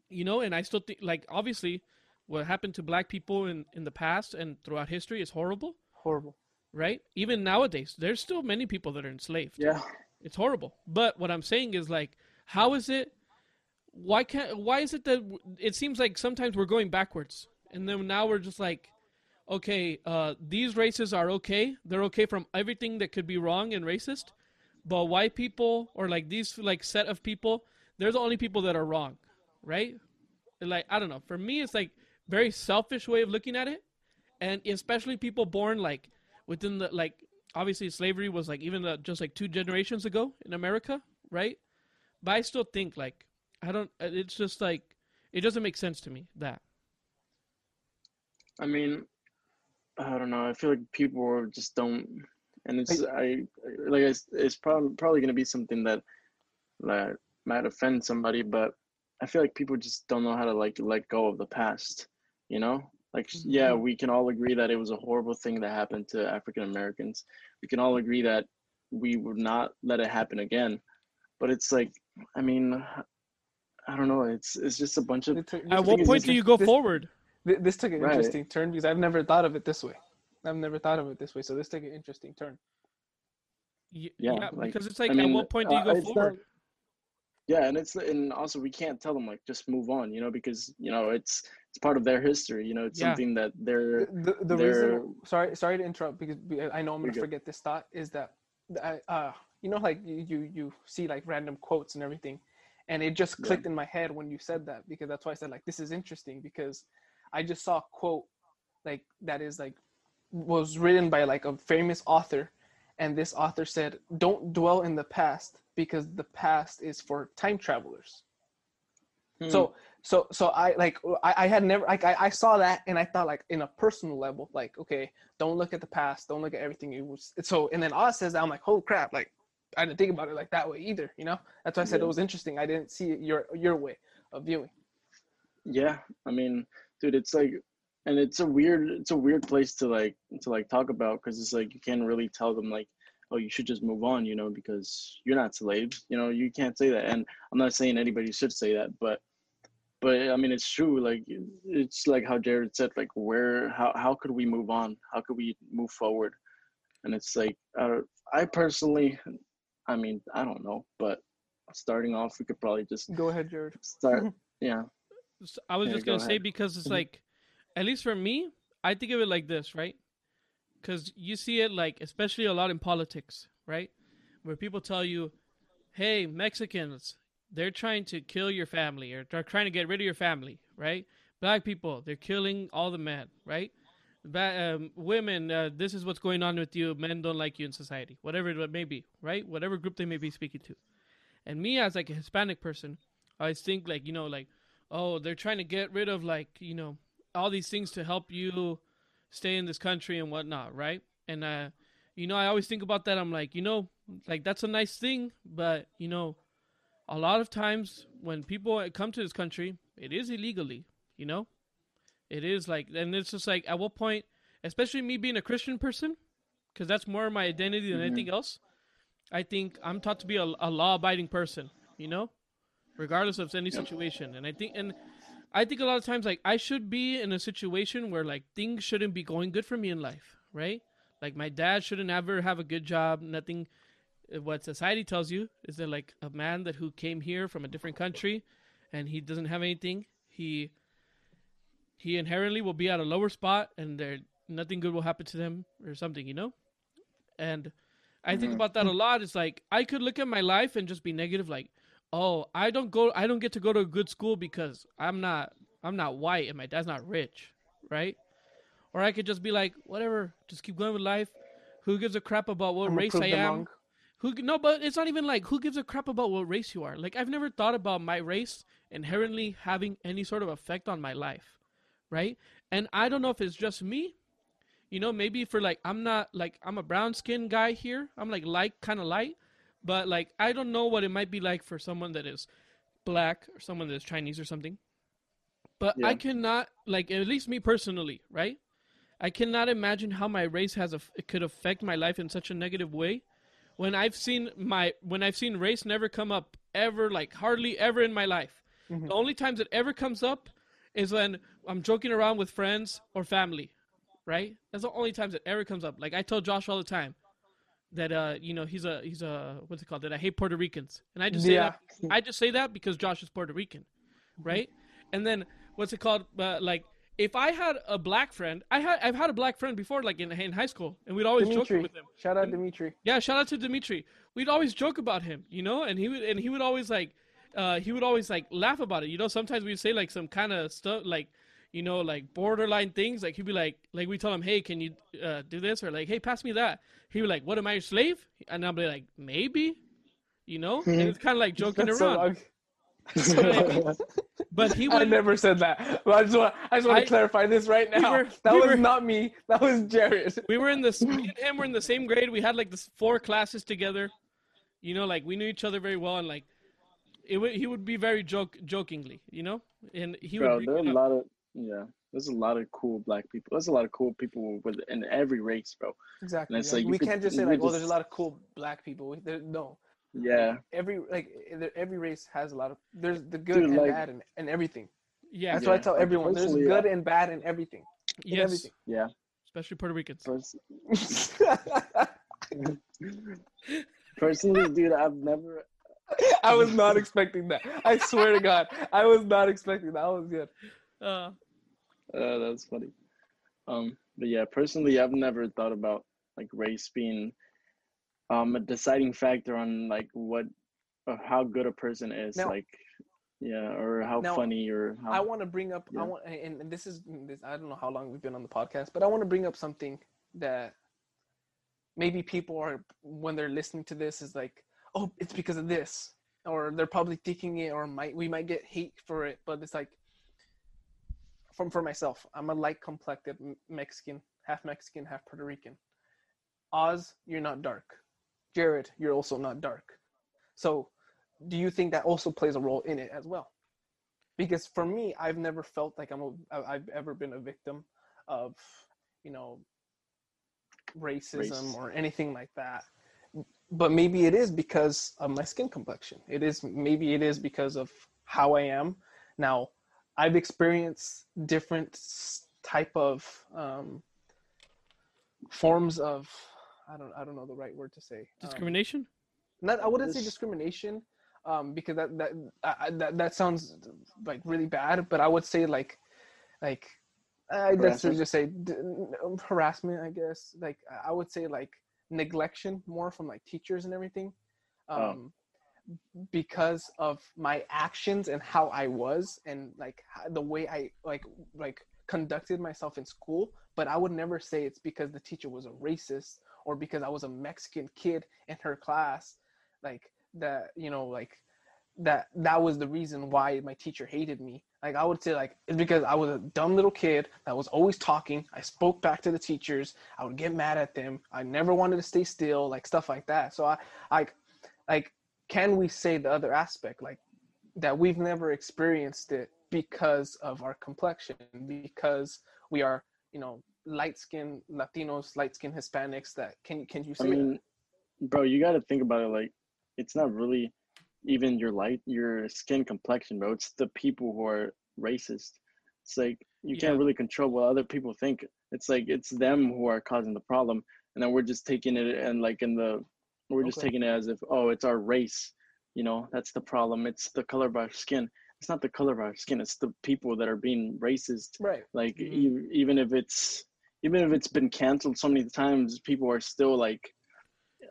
You know, and I still think like obviously what happened to black people in in the past and throughout history is horrible, Horrible. right? Even nowadays, there's still many people that are enslaved. Yeah. It's horrible. But what I'm saying is like, how is it? Why can't? Why is it that it seems like sometimes we're going backwards, and then now we're just like, okay, uh, these races are okay. They're okay from everything that could be wrong and racist, but white people or like these like set of people, they're the only people that are wrong, right? Like I don't know. For me, it's like very selfish way of looking at it, and especially people born like within the like obviously slavery was like even uh, just like two generations ago in America, right? But I still think like I don't. uh, It's just like it doesn't make sense to me that. I mean, I don't know. I feel like people just don't, and it's I like it's, it's probably probably gonna be something that like might offend somebody, but I feel like people just don't know how to like let go of the past. You know, like yeah, we can all agree that it was a horrible thing that happened to African Americans. We can all agree that we would not let it happen again. But it's like, I mean, I don't know. It's it's just a bunch of It At what point do you go this- forward? Thi- This took an Right. interesting turn because I've never thought of it this way. I've never thought of it this way, so this took an interesting turn. Y- Yeah, Yeah, like, because it's I like at what point do you uh, go it's not- forward? yeah and it's and also we can't tell them like just move on you know because you know it's it's part of their history you know it's Yeah. something that they're the, the they're- reason sorry sorry to interrupt because I know I'm gonna good. forget this thought is that I, uh you know like you, you you see like random quotes and everything and it just Yeah. clicked in my head when you said that because that's why I said like this is interesting because I just saw a quote like that is like was written by like a famous author and this author said don't dwell in the past because the past is for time travelers Hmm. so so so i like i, I had never like I, I saw that and i thought like in a personal level like okay don't look at the past don't look at everything it was so and then oz says that i'm like holy crap like i didn't think about it like that way either you know that's why i said Yeah. it was interesting i didn't see it your your way of viewing yeah i mean dude it's like and it's a weird it's a weird place to like to like talk about because it's like you can't really tell them like oh you should just move on you know because you're not slaves you know you can't say that. And i'm not saying anybody should say that but but i mean it's true like it's like how jered said like where how, how could we move on? How could we move forward? And it's like uh, i personally i mean i don't know but starting off we could probably just go ahead jered. start yeah I was Yeah, just gonna say because it's Mhm. like, at least for me, I think of it like this, right? Because you see it like, especially a lot in politics, right? Where people tell you, "Hey, Mexicans, they're trying to kill your family, or they're trying to get rid of your family, right? Black people, they're killing all the men, right? Ba- um, women, uh, this is what's going on with you. Men don't like you in society, whatever it may be, right? Whatever group they may be speaking to. And me, as like a Hispanic person, I think like, you know, like oh, they're trying to get rid of like, you know, all these things to help you stay in this country and whatnot, right? And uh, you know, I always think about that. I'm like, you know, like that's a nice thing, but you know, a lot of times when people come to this country, it is illegally, you know? It is like and it's just like at what point, especially me being a Christian person, because that's more my identity than Mhm. anything else. I think I'm taught to be a, a law-abiding person, you know, regardless of any situation. And I think, and I think a lot of times, like I should be in a situation where like things shouldn't be going good for me in life, right? Like my dad shouldn't ever have a good job. Nothing. uh, What society tells you is that like a man that who came here from a different country, and he doesn't have anything, he he inherently will be at a lower spot, and there nothing good will happen to them or something, you know. And I think Mhm. about that a lot. It's like I could look at my life and just be negative, like, oh, I don't go, I don't get to go to a good school because I'm not, I'm not white and my dad's not rich, right? Or I could just be like, whatever, just keep going with life. Who gives a crap about what I'm race I am? wrong. Who no, but it's not even like who gives a crap about what race you are. Like I've never thought about my race inherently having any sort of effect on my life, right? And I don't know if it's just me. You know, maybe for like I'm not like I'm a brown skinned guy here. I'm like light, kind of light, but like I don't know what it might be like for someone that is black or someone that is Chinese or something. But I cannot like at least me personally, right? I cannot imagine how my race has a, it could affect my life in such a negative way. When I've seen my when I've seen race never come up ever, like hardly ever in my life. Mhm. The only times it ever comes up is when I'm joking around with friends or family, right? That's the only times it ever comes up. Like I tell Josh all the time that uh you know he's a he's a what's it called that I hate Puerto Ricans, and I just say Yeah. that I just say that because Josh is Puerto Rican, right? And then what's it called? Uh, like if I had a black friend, I had I've had a black friend before, like in in high school, and we'd always joke with him. Shout out Dimitri. Yeah, shout out to Dimitri. We'd always joke about him, you know, and he would and he would always like, uh, he would always like laugh about it. You know, sometimes we'd say like some kind of stuff, like, you know, like borderline things. Like he'd be like, like we tell him, hey, can you uh, do this or like, hey, pass me that. He'd be like, what am I your slave? And I'll be like, maybe, you know, and it's kind of like joking That's so around. wrong. But he I would never said that. But I just want, I just want I- to clarify this right now. were- that we was were- not me. That was Jered. we were in this me and him were in the same grade we had like this four classes together you know like we knew each other very well and like it would he would be very joke jokingly you know and he Bro, would there are a lot of yeah. There's a lot of cool black people. There's a lot of cool people with in every race, bro. Exactly. And it's like, like we could- can't just say like, could oh, there's a lot of cool black people. We- There, no, Yeah, every like every race has a lot of. There's the good Dude, and like- bad and, and everything. yeah That's what I tell everyone. There's personally, good and bad in everything. In yes everything. yeah. especially puerto ricans Pers- personally, dude, I've never. I was not expecting that. I swear to God, I was not expecting that. That was good. uh Uh, that's funny. Um, but yeah, personally, I've never thought about like race being um a deciding factor on like what or how good a person is. Now- like, yeah, or how Now, funny or how. I want to bring up. Yeah. I want, and this is this. I don't know how long we've been on the podcast, but I want to bring up something that maybe people are when they're listening to this is like, oh, it's because of this, or they're probably thinking it, or might we might get hate for it, but it's like. From for myself, I'm a light complected Mexican, half Mexican, half Puerto Rican. Oz, you're not dark. Jered, you're also not dark. So, do you think that also plays a role in it as well? because for me i've never felt like i'm a i've ever been a victim of you know racism Race. or anything like that but maybe it is because of my skin complexion it is maybe it is because of how i am now i've experienced different type of um, forms of i don't i don't know the right word to say um, discrimination not I wouldn't say discrimination, um, because that that I, I- that that sounds like really bad. But I would say like, like I guess just say d- um, harassment. I guess like I would say like neglection more from like teachers and everything, Oh. Um, because of my actions and how I was and like the way I like like conducted myself in school. But I would never say it's because the teacher was a racist or because I was a Mexican kid in her class like that you know like that that was the reason why my teacher hated me. Like i would say like it's because i was a dumb little kid that was always talking. I spoke back to the teachers. I would get mad at them. I never wanted to stay still like stuff like that. So i like like can we say the other aspect like that we've never experienced it because of our complexion because we are you know light skinned latinos light skinned hispanics that can can you say I mean, bro, you got to think about it like it's not really even your light, your skin complexion, bro. It's the people who are racist. It's like you Yeah. can't really control what other people think. It's like it's them who are causing the problem, and then we're just taking it and like in the we're just taking it as if oh it's our race, you know that's the problem. It's the color of our skin. It's not the color of our skin. It's the people that are being racist right like Mhm. e- even if it's even if it's been canceled so many times people are still like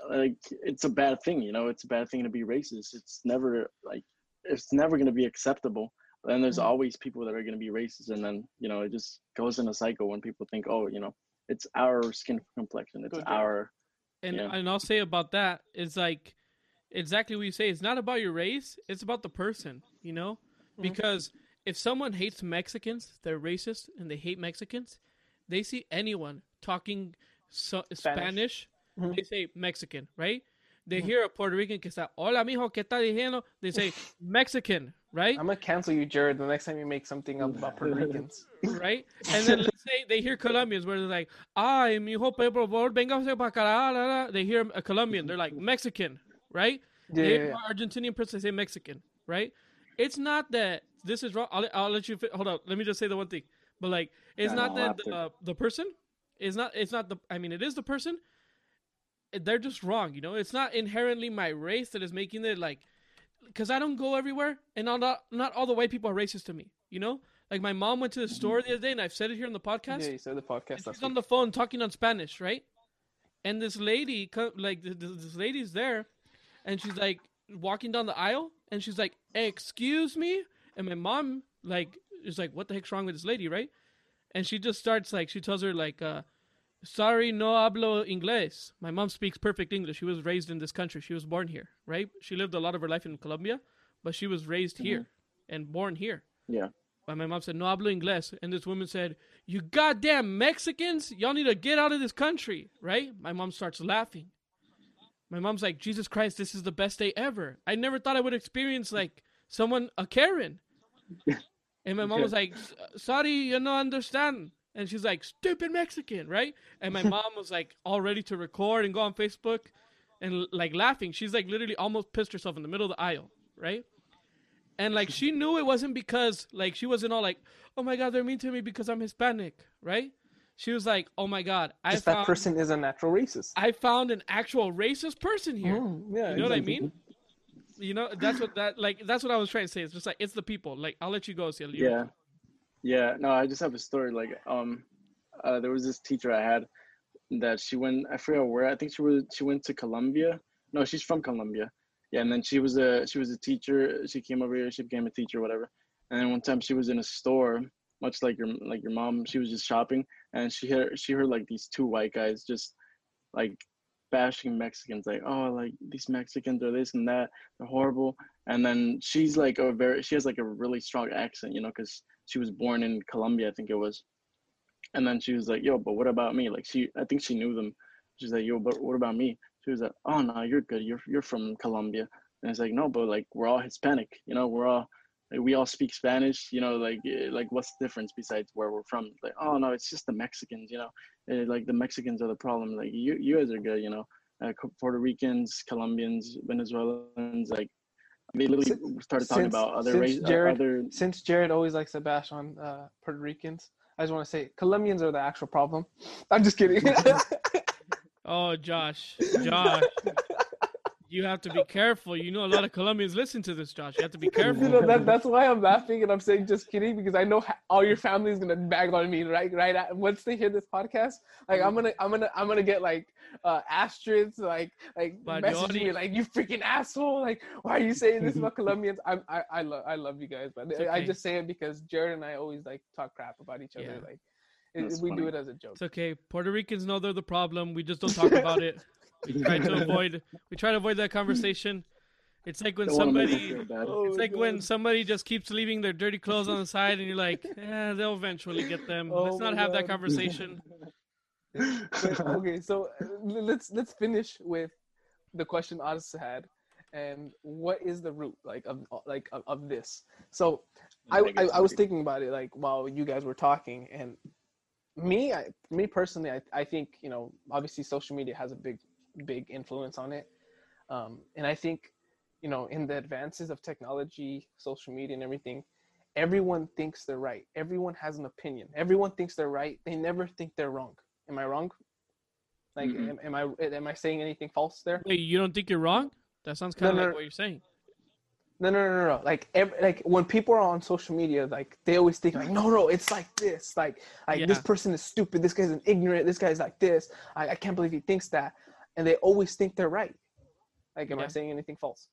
like it's a bad thing you know it's a bad thing to be racist it's never like it's never going to be acceptable And there's Mhm. always people that are going to be racist and then you know it just goes in a cycle when people think oh you know it's our skin complexion it's Good our and Yeah. and I'll say about that is like exactly what you say. It's not about your race; it's about the person. You know, Mhm. because if someone hates Mexicans, they're racist and they hate Mexicans. They see anyone talking so, Spanish, Mhm. they say Mexican, right? They Mhm. hear a Puerto Rican que está, hola mijo, ¿qué está diciendo? They say Mexican, right? I'm gonna cancel you, Jered, the next time you make something up about Puerto Ricans. right? And then let's say they hear Colombians where they're like, ay, mi hijo, por favor, véngase para acá. la, la." They hear a Colombian, they're like, Mexican, right? Yeah, They hear yeah. Argentinian person, they say Mexican, right? It's not that this is wrong. I'll, I'll let you, fi- hold on. Let me just say the one thing. But like, it's Yeah, not no, that after. the, the person is not, it's not the, I mean, it is the person. They're just wrong, you know? It's not inherently my race that is making it like, because I don't go everywhere, and not not all the white people are racist to me. You know, Like my mom went to the store the other day, and I've said it here on the podcast. Yeah, you said the podcast. she's on the phone talking on Spanish, right? And this lady, like th- th- this lady's there, and she's like walking down the aisle, and she's like, "Excuse me," and my mom like is like, "What the heck's wrong with this lady?" Right? And she just starts like she tells her like, uh, "Sorry, no hablo inglés." My mom speaks perfect English. She was raised in this country. She was born here, right? She lived a lot of her life in Colombia, but she was raised mm-hmm. here and born here. Yeah. But my mom said, no hablo inglés. And this woman said, you goddamn Mexicans, y'all need to get out of this country, right? My mom starts laughing. My mom's like, Jesus Christ, this is the best day ever. I never thought I would experience like someone, a Karen. And my mom was like, sorry, you don't understand. And she's like, stupid Mexican, right? And my mom was like, all ready to record and go on Facebook and like laughing. She's like literally almost pissed herself in the middle of the aisle, right? And like she knew it wasn't because like she wasn't all like, oh my god, they're mean to me because I'm Hispanic, right? She was like, oh my god, I Just found that person is a natural racist. I found an actual racist person here. Mm, yeah, you know what I mean? You know that's what that like that's what I was trying to say. It's just like it's the people. Like I'll let you go, Cielo. You- Yeah. Yeah. No, I just have a story. Like, um, uh, there was this teacher I had that she went. I forget where. I think she was. She went to Colombia. No, she's from Colombia. Yeah, and then she was a she was a teacher. She came over here. She became a teacher, whatever. And then one time she was in a store, much like your like your mom. She was just shopping, and she heard she heard like these two white guys just like bashing Mexicans, like oh like these Mexicans are this and that, they're horrible. And then she's like a very she has like a really strong accent, you know, because she was born in Colombia, I think it was. And then she was like, yo, but what about me? Like she I think she knew them. She's like, yo, but what about me? She was like, oh no, you're good. You're you're from Colombia. And it's like, no, but like we're all Hispanic, you know, we're all like, we all speak Spanish, you know, like eh, like what's the difference besides where we're from? Like, oh no, it's just the Mexicans, you know, Eh, like the Mexicans are the problem. Like you you guys are good, you know, uh, Puerto Ricans, Colombians, Venezuelans, like they literally started talking Since- about other since race, uh, Jered- other. Since Jered always likes to bash on uh, Puerto Ricans, I just want to say Colombians are the actual problem. I'm just kidding. Oh, Josh, Josh, you have to be careful. You know, a lot of Colombians listen to this, Josh. You have to be you careful. know, that, that's why I'm laughing and I'm saying just kidding because I know all your family is gonna bag on me right right at, once they hear this podcast. Like I'm gonna I'm gonna I'm gonna get like uh asterisks like like message me like you freaking asshole like why are you saying this about Colombians? I'm, I I love I love you guys, but It's I just say it because Jered and I always like talk crap about each other. Yeah. Like it, we do it as a joke. It's okay. Puerto Ricans know they're the problem. We just don't talk about it. We try to avoid. We try to avoid that conversation. It's like when Don't wanna make them somebody. feel bad. Oh It's my like when God. somebody just keeps leaving their dirty clothes on the side, and you're like, "Yeah, they'll eventually get them." Oh Let's not my have that conversation. But, okay, so uh, let's let's finish with the question Otis had, and what is the root like of like of, of this? So I, I I was thinking about it like while you guys were talking, and me I, me personally I I think you know obviously social media has a big big influence on it, um, and I think you know in the advances of technology, social media, and everything. Everyone thinks they're right. Everyone has an opinion. Everyone thinks they're right. They never think they're wrong. Am I wrong? Like, Mm-mm. am, am I am I saying anything false there? Wait, you don't think you're wrong? That sounds kind of No, no, like no. what you're saying. No, no, no, no. Like, every, like when people are on social media, like they always think like, no, no, it's like this. Like, like this person is stupid. This guy's an ignorant. This guy's like this. I, I can't believe he thinks that. And they always think they're right. Like, am I saying anything false?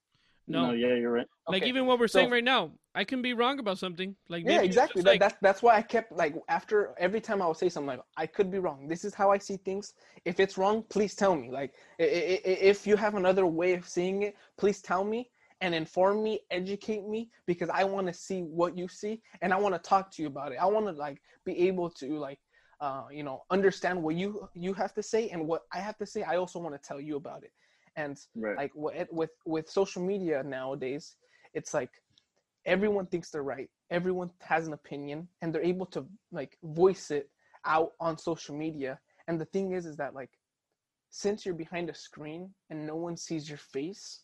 No. no, yeah, you're right. Like Okay, even what we're saying so- right now, I can be wrong about something. Like yeah, maybe it's exactly. That, like- that's that's why I kept like after every time I would say something like I could be wrong. This is how I see things. If it's wrong, please tell me. Like i- i- i- if you have another way of seeing it, please tell me and inform me, educate me because I want to see what you see and I want to talk to you about it. I want to like be able to like uh, you know understand what you you have to say and what I have to say. I also want to tell you about it. And Right. like with with with social media nowadays it's like everyone thinks they're right everyone has an opinion and they're able to like voice it out on social media and the thing is is that like since you're behind a screen and no one sees your face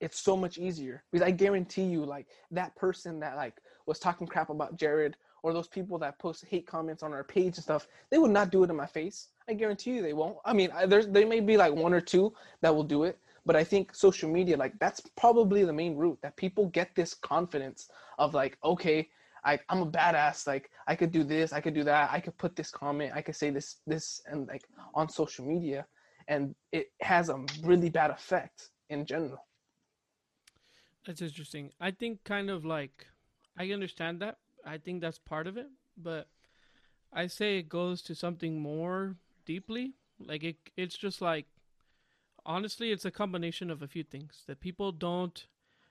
it's so much easier because i guarantee you like that person that like was talking crap about jered or those people that post hate comments on our page and stuff they would not do it in my face i guarantee you they won't i mean I, there's there may be like one or two that will do it but i think social media like that's probably the main root that people get this confidence of like okay I, I'm a badass. Like I could do this, I could do that, I could put this comment, I could say this, this, and like on social media, and it has a really bad effect in general. That's interesting. I think kind of like I understand that. I think that's part of it, but I say it goes to something more deeply. Like it it's just like honestly it's a combination of a few things. That people don't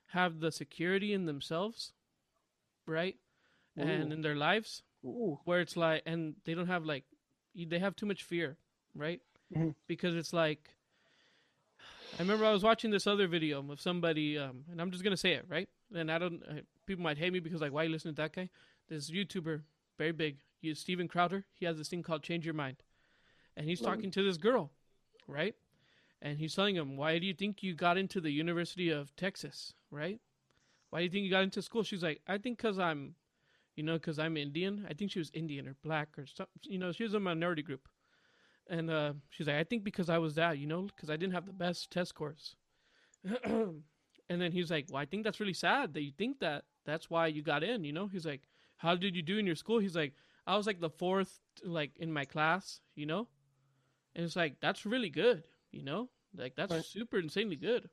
have the security in themselves, right? And in their lives Ooh. where it's like and they don't have like they have too much fear, right? Mhm. Because it's like I remember I was watching this other video of somebody, um, and I'm just gonna say it, right? And I don't, people might hate me because like, why are you listen to that guy? This YouTuber, very big, he's Steven Crowder. He has this thing called Change Your Mind, and he's Love talking to this girl, right? And he's telling him, why do you think you got into the University of Texas, right? Why do you think you got into school? She's like, I think because I'm, you know, because I'm Indian. I think she was Indian or black or something. You know, she was a minority group. And uh, she's like, I think because I was that, you know, because I didn't have the best test scores. and then he's like, Well, I think that's really sad that you think that. That's why you got in, you know? He's like, How did you do in your school? He's like, I was like the fourth, like in my class, you know? And it's like, That's really good, you know? Like, that's Right. super insanely good.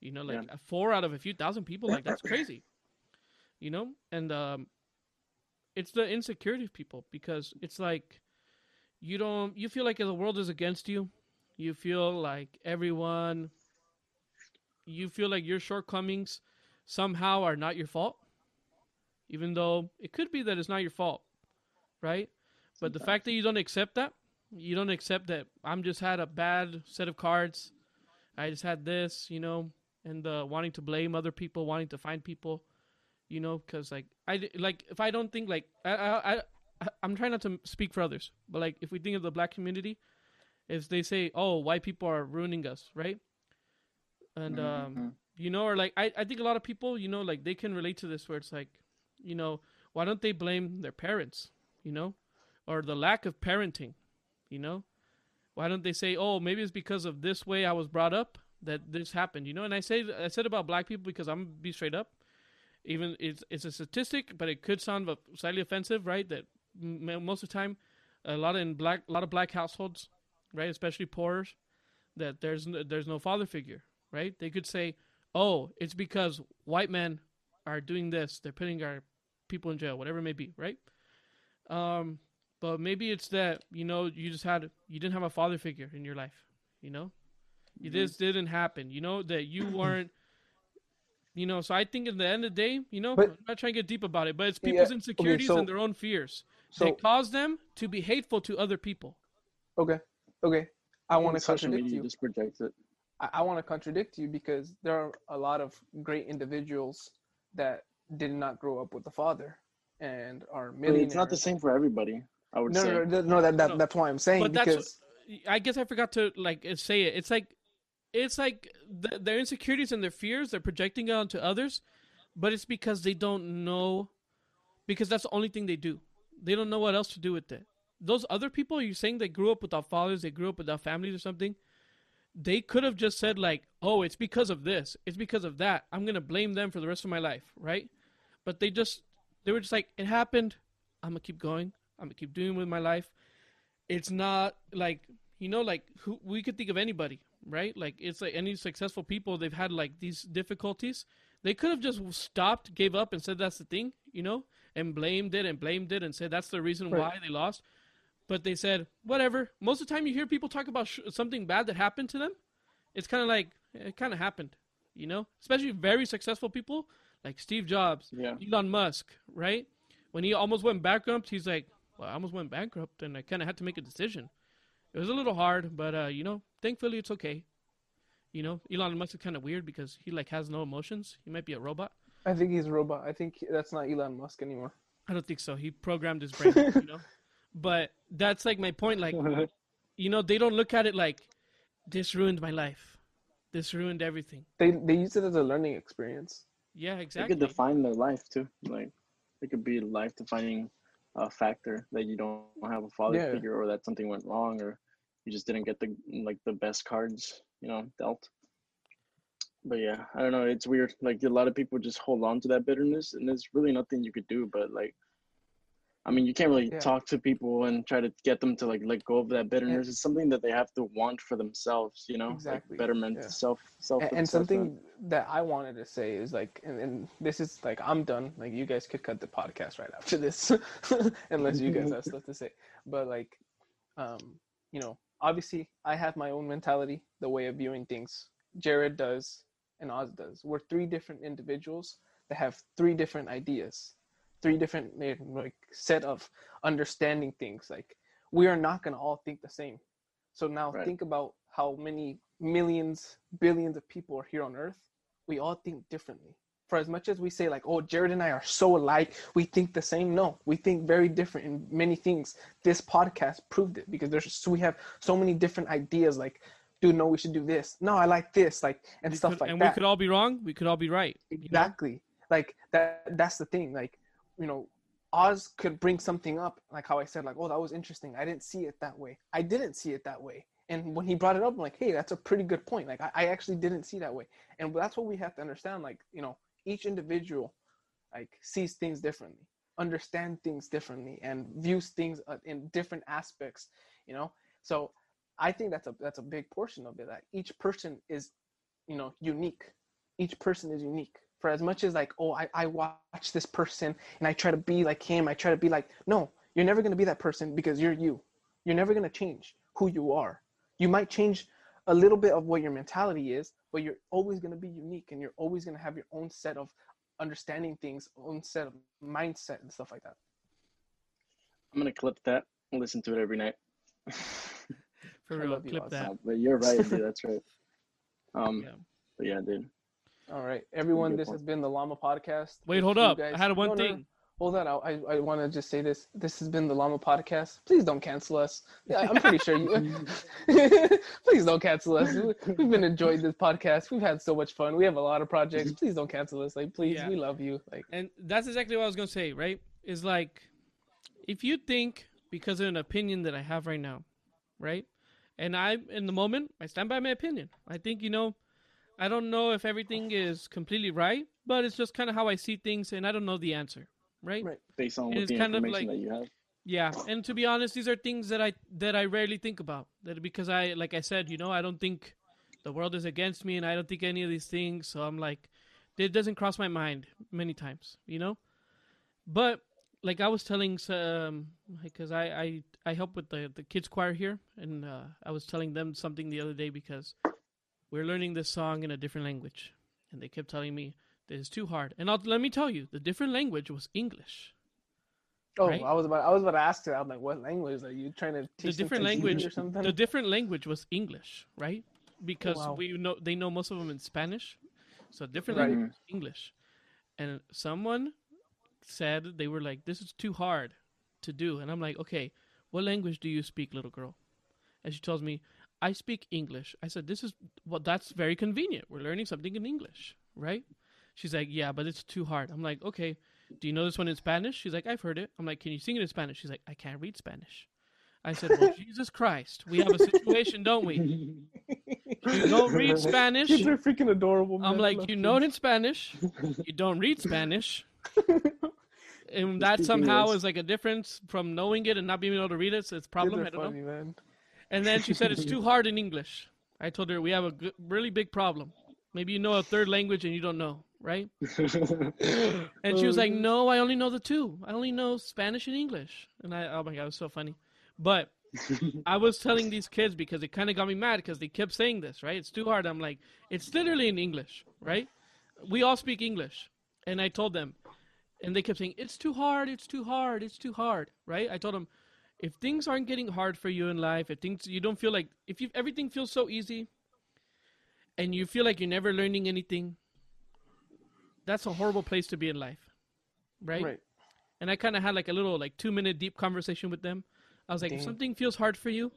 You know, like Yeah. four out of a few thousand people, like, that's crazy, you know? And um, it's the insecurity of people because it's like, you don't you feel like the world is against you you feel like everyone you feel like your shortcomings somehow are not your fault even though it could be that it's not your fault right? But the fact that you don't accept that you don't accept that i'm just had a bad set of cards. I just had this you know and uh, wanting to blame other people wanting to find people you know because like I like if i don't think like I, I i i'm trying not to speak for others but like if we think of the black community if they say oh white people are ruining us right? And um Mhm. You know or like I, I think a lot of people you know like they can relate to this where it's like you know why don't they blame their parents you know or the lack of parenting you know? Why don't they say oh maybe it's because of this way i was brought up that this happened you know? And i say i said about black people because i'm be straight up. Even it's it's a statistic but it could sound of- slightly offensive right? That most of the time a lot in black a lot of black households right especially poor that there's no, there's no father figure right? They could say oh it's because white men are doing this. They're putting our people in jail whatever it may be right? Um but maybe it's that you know you just had you didn't have a father figure in your life you know? You this didn't happen you know that you weren't you know so i think at the end of the day you know But- i'm not trying to get deep about it but it's Yeah, people's okay, insecurities so- and their own fears So that cause them to be hateful to other people. Okay, okay, I want to contradict media you. just projects it. I, I want to contradict you because there are a lot of great individuals that did not grow up with the father and are millionaires. But it's not the same for everybody. I would No, say. no, no, no, that, that No. that's why I'm saying But that's because I guess I forgot to like say it. It's like it's like th- their insecurities and their fears they're projecting it onto others, but it's because they don't know because that's the only thing they do. They don't know what else to do with it. Those other people you're saying they grew up without fathers, they grew up without families or something. They could have just said like, "Oh, it's because of this. It's because of that. I'm going to blame them for the rest of my life." Right? But they just they were just like, "It happened. I'm going to keep going. I'm going to keep doing with my life." it's not like you know like who we could think of anybody right like it's like any successful people they've had like these difficulties they could have just stopped gave up and said that's the thing you know and blamed it and blamed it and said that's the reason Right. why they lost but they said whatever most of the time you hear people talk about sh- something bad that happened to them it's kind of like it kind of happened you know especially very successful people like steve jobs Yeah. elon musk right when he almost went bankrupt he's like well, I almost went bankrupt and I kind of had to make a decision. It was a little hard, but uh, you know, thankfully it's okay. You know, Elon Musk is kind of weird because he like has no emotions. He might be a robot. I think he's a robot. I think that's not Elon Musk anymore. I don't think so. He programmed his brain, you know. But that's like my point. Like, you know, they don't look at it like this ruined my life. This ruined everything. They they use it as a learning experience. Yeah, exactly. They could define their life too. Like it could be a life defining uh, factor that you don't have a father Yeah. figure or that something went wrong or you just didn't get the like the best cards, you know, dealt. but yeah, I don't know. It's weird. Like a lot of people just hold on to that bitterness, and there's really nothing you could do. But like, I mean, you can't really Yeah. talk to people and try to get them to like let go of that bitterness. It's something that they have to want for themselves. You know, Exactly, like betterment, yeah. self, self. and, and something that I wanted to say is like, and, and this is like, I'm done. Like, you guys could cut the podcast right after this, unless you guys have stuff to say. But like, um, you know, obviously, I have my own mentality, the way of viewing things. Jered does, and Oz does. We're three different individuals that have three different ideas, three different eh, like set of understanding things. Like, we are not gonna all think the same. So now Right. think about how many millions, billions of people are here on Earth. We all think differently. For as much as we say like, "Oh, Jered and I are so alike, we think the same," no, we think very different in many things. This podcast proved it because there's so we have so many different ideas. Like, dude, no, we should do this. No, I like this. Like, and We stuff could- like and that. we could all be wrong. We could all be right. you know? Exactly. Like that that's the thing. Like, you know, Oz could bring something up, like how I said, like, oh, that was interesting. I didn't see it that way. I didn't see it that way. And when he brought it up, I'm like, hey, that's a pretty good point. Like I, I actually didn't see that way. And that's what we have to understand. Like, you know, each individual like sees things differently, understand things differently, and views things uh, in different aspects, you know? So I think that's a that's a big portion of it. That each person is, you know, unique. Each person is unique. For as much as like, oh, I, I watch this person and I try to be like him, I try to be like, no, you're never gonna be that person because you're you. You're never gonna change who you are. You might change a little bit of what your mentality is, but you're always gonna be unique and you're always gonna have your own set of understanding things, own set of mindset and stuff like that. I'm gonna clip that and listen to it every night. For real, love you, clip Oz. that. Uh, but you're right, dude. That's right. Um, Yeah. but yeah, dude. All right, everyone. This has been the Lama Podcast. Wait, hold up. guys- I had one No, no, no. thing. Hold on. I I, I want to just say this. This has been the Lama Podcast. Please don't cancel us. Yeah, I'm pretty sure you. Please don't cancel us. We- We've been enjoying this podcast. We've had so much fun. We have a lot of projects. Please don't cancel us. Like, please, Yeah. we love you. Like, And that's exactly what I was gonna say, right? Is like, if you think because of an opinion that I have right now, right? And I, in the moment, I stand by my opinion. I think you know, I don't know if everything is completely right, but it's just kind of how I see things, and I don't know the answer, right? Right. Based on what the kind of information like- that you have. Yeah, and to be honest, these are things that I that I rarely think about. That because I, like I said, you know, I don't think the world is against me, and I don't think any of these things. So I'm like, it doesn't cross my mind many times, you know. But like I was telling, um, because I I I help with the the kids choir here, and uh, I was telling them something the other day because we're learning this song in a different language, and they kept telling me this is too hard. And I'll, let me tell you, the different language was English. oh, Right? I was about I was about to ask you. I'm like, what language are you trying to teach? the different language or something? the different language was english right because Wow. we know they know most of them in spanish so different Right. language was english and someone said they were like this is too hard to do and i'm like okay what language do you speak little girl and she tells me i speak english i said this is well that's very convenient we're learning something in english right she's like yeah but it's too hard i'm like okay do you know this one in spanish she's like i've heard it i'm like can you sing it in spanish she's like i can't read spanish I said, "Well, Jesus Christ, we have a situation, don't we? You don't read Spanish. Kids are freaking adorable. I'm like, you know it in Spanish. You don't read Spanish, and that somehow is like a difference from knowing it and not being able to read it. So it's a Kids problem. are I don't funny, know. man. And then she said it's too hard in English. I told her we have a really big problem. Maybe you know a third language and you don't know, right? And she was like, "No, I only know the two. I only know Spanish and English." And I, oh my god, it was so funny. But I was telling these kids because it kind of got me mad because they kept saying this, right? It's too hard. I'm like, it's literally in English, right? We all speak English, and I told them, and they kept saying, "It's too hard. It's too hard. It's too hard," right? I told them, if things aren't getting hard for you in life, if things you don't feel like if you everything feels so easy, and you feel like you're never learning anything, that's a horrible place to be in life, right? Right. And I kind of had like a little like two minute deep conversation with them. I was like, if something feels hard for you,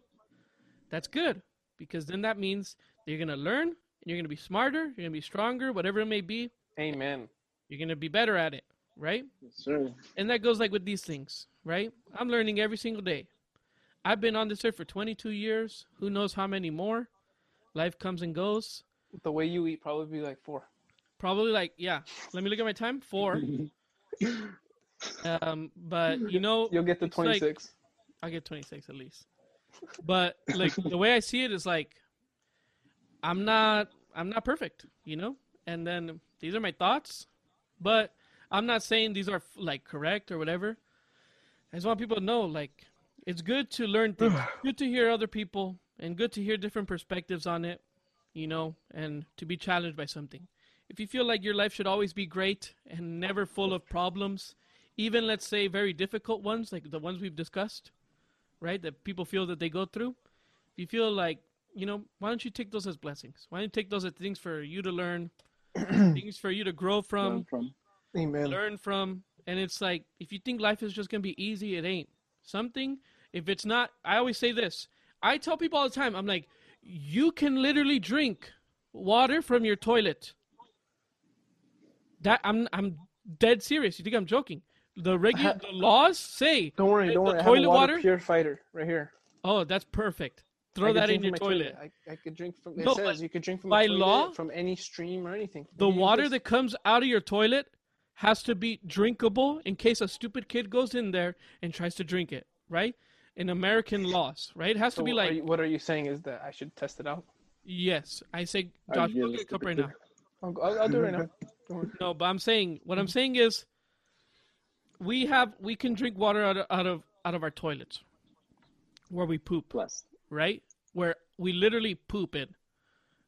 that's good because then that means that you're gonna learn and you're gonna be smarter, you're gonna be stronger, whatever it may be. Amen. You're gonna be better at it, right? Sure. And that goes like with these things, right? I'm learning every single day. I've been on this earth for 22 years. Who knows how many more? Life comes and goes. The way you eat, probably be like four. Probably like yeah. Let me look at my time. Four. Um, but you know, You'll get to it's like- 26. I get 26 at least. But like the way I see it is like I'm not I'm not perfect, you know? And then these are my thoughts, but I'm not saying these are like correct or whatever. I just want people to know like it's good to learn things. good to hear other people and good to hear different perspectives on it, you know, and to be challenged by something. If you feel like your life should always be great and never full of problems, even let's say very difficult ones like the ones we've discussed, right? That people feel that they go through. If you feel like, you know, why don't you take those as blessings? Why don't you take those as things for you to learn, things for you to grow from, learn from Amen. learn from? And it's like, if you think life is just going to be easy, it ain't. Something, if it's not, I always say this. I tell people all the time, I'm like, you can literally drink water from your toilet. That I'm I'm dead serious. You think I'm joking? The regular the laws say Don't worry, don't the worry. I have a toilet water, water? purifier right here. Oh, that's perfect. Throw that in your my toilet. I, I could drink from. It No, says you could drink from by toilet, law, from any stream or anything. The water that comes out of your toilet has to be drinkable in case a stupid kid goes in there and tries to drink it, right? In American laws, right? It has So to be are like you- what are you saying is that I should test it out? yes. I say, Josh, go get a cup right kid? now. I'll, I'll, I'll do it right now. No, but I'm saying what I'm saying is we have we can drink water out of out of out of our toilets where we poop. Plus. right? Where we literally poop in,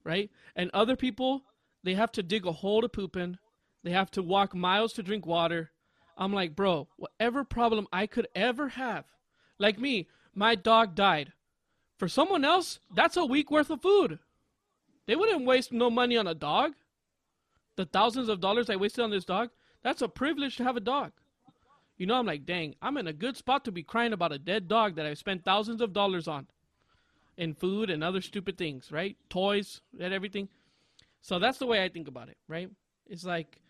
right? And other people, they have to dig a hole to poop in. They have to walk miles to drink water. I'm like, bro, whatever problem I could ever have, like me, my dog died. For someone else, that's a week worth of food. They wouldn't waste no money on a dog. The thousands of dollars I wasted on this dog, that's a privilege to have a dog. You know, I'm like, dang, I'm in a good spot to be crying about a dead dog that I spent thousands of dollars on in food and other stupid things, right? Toys and everything. So that's the way I think about it, right? It's like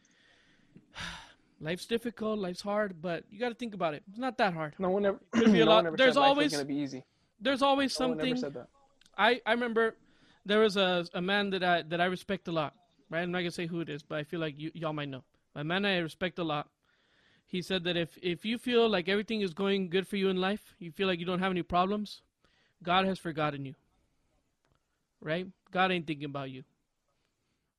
life's difficult, life's hard, but you got to think about it. It's not that hard. No one ever. Could be a no lot- one ever there's always- gonna be easy. There's always No something. I, I remember there was a, a man that I that I respect a lot. Right? I'm not gonna say who it is, but I feel like you y'all might know. A man I respect a lot. He said that if if you feel like everything is going good for you in life, you feel like you don't have any problems, God has forgotten you. Right? God ain't thinking about you.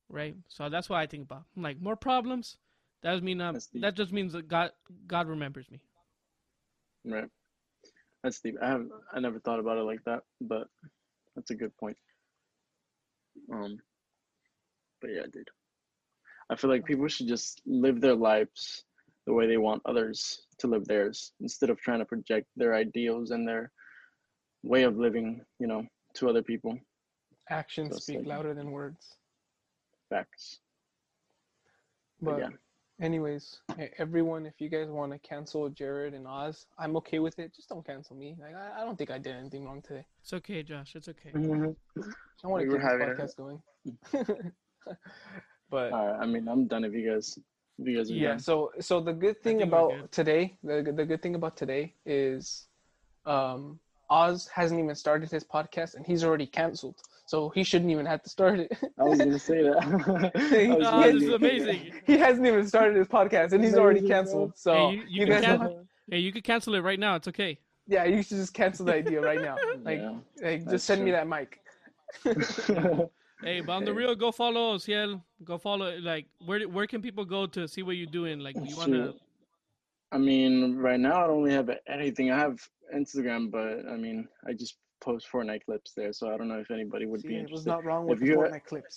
Right? So that's what I think about. I'm like more problems. That doesn't mean I'm, That's that just means that God God remembers me. Right. That's deep. I have I never thought about it like that, but that's a good point. Um but yeah, dude. I feel like people should just live their lives the way they want others to live theirs instead of trying to project their ideals and their way of living, you know, to other people. Actions Just speak like- louder than words. Facts. But But yeah. Anyways, everyone, if you guys want to cancel Jered and Oz, I'm okay with it. Just don't cancel me. Like I, I don't think I did anything wrong today. It's okay, Josh. It's okay. I want to were keep this having a- podcast going. but Alright, I mean I'm done if you guys if you guys are yeah done. so so the good thing about good. today the, the good thing about today is um oz hasn't even started his podcast and he's already canceled so he shouldn't even have to start it I was gonna say that. I was Oh, this is amazing. he hasn't even started his podcast and he's already Amazing, bro. canceled so Hey, you- you you can guys cancel- Hey, you could cancel it right now. It's okay. yeah you should just cancel the idea right now like, Yeah. like just that's send me that mic Hey, but on the Hey. real, go follow Oziel. Go follow. Like, where where can people go to see what you're doing? Like, you wanna? I mean, right now I don't really have anything. I have Instagram, but I mean, I just post Fortnite clips there, so I don't know if anybody would See, be it was interested. not wrong If with the you- Fortnite clips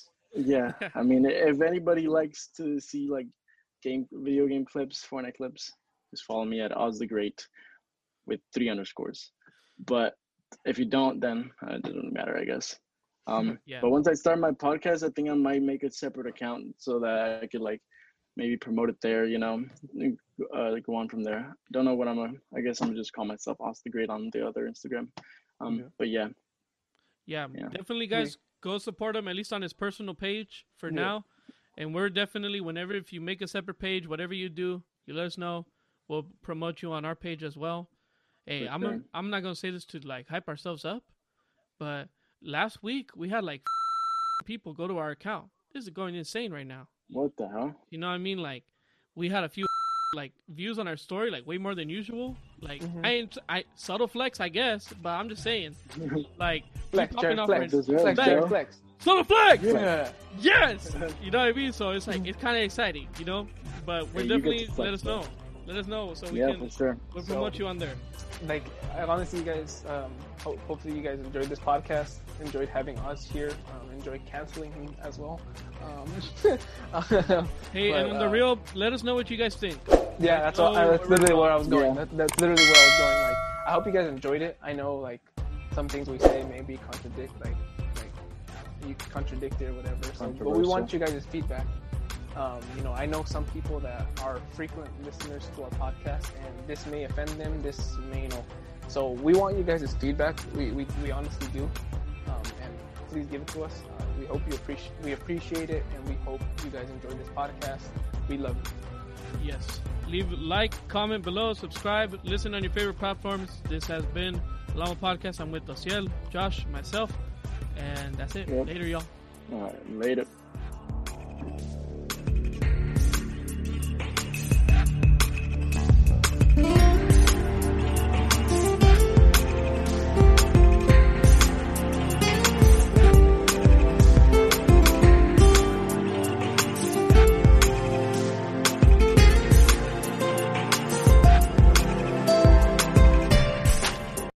Yeah, I mean, if anybody likes to see like game video game clips, Fortnite clips, just follow me at Oz the Great with three underscores. But if you don't, then uh, it doesn't matter, I guess. Um, Yeah. But once I start my podcast, I think I might make a separate account so that I could like maybe promote it there. You know, uh, go on from there. Don't know what I'm. A, I guess I'm gonna just call myself Oz the Great on the other Instagram. Um, Yeah. But yeah, Yeah, Yeah. definitely, guys. Go support him at least on his personal page for Yeah. now. And we're definitely whenever if you make a separate page, whatever you do, you let us know. We'll promote you on our page as well. Hey, For I'm sure. I'm not gonna say this to like hype ourselves up, but last week we had like people go to our account. This is going insane right now. What the hell? You know what I mean? Like, we had a few like views on our story, like way more than usual. Like, Mhm. I ain't I subtle flex, I guess, but I'm just saying, like, we Flex, popping Jered, off flex, our- That's right, flex, flex. subtle flex. Yeah. Yes, you know what I mean. So it's like it's kind of exciting, you know. But we're Yeah, definitely flex, let us bro. know. Let us know so we Yeah, can for sure. we'll So- promote you on there. like I honestly, you guys, um, ho- hopefully you guys enjoyed this podcast, enjoyed having us here, um, enjoyed canceling me as well. Um, Hey, but, and on the uh, real, let us know what you guys think. yeah, that's what, Oh, that's literally where I was going. Yeah. That, that's literally where I was going. Like, I hope you guys enjoyed it. I know, like, some things we say maybe contradict, like, like you contradict it or whatever. So, but we want you guys' feedback. Um, you know, I know some people that are frequent listeners to our podcast, and this may offend them. This may, you know, so we want you guys' feedback. We, we, we honestly do, and please give it to us. Uh, we hope you appreciate we appreciate it, and we hope you guys enjoy this podcast. We love you. Yes. Leave a like, comment below, subscribe, listen on your favorite platforms. This has been Lama Podcast. I'm with Oziel, Josh, myself, and that's it. Yep. Later, y'all. All right, later.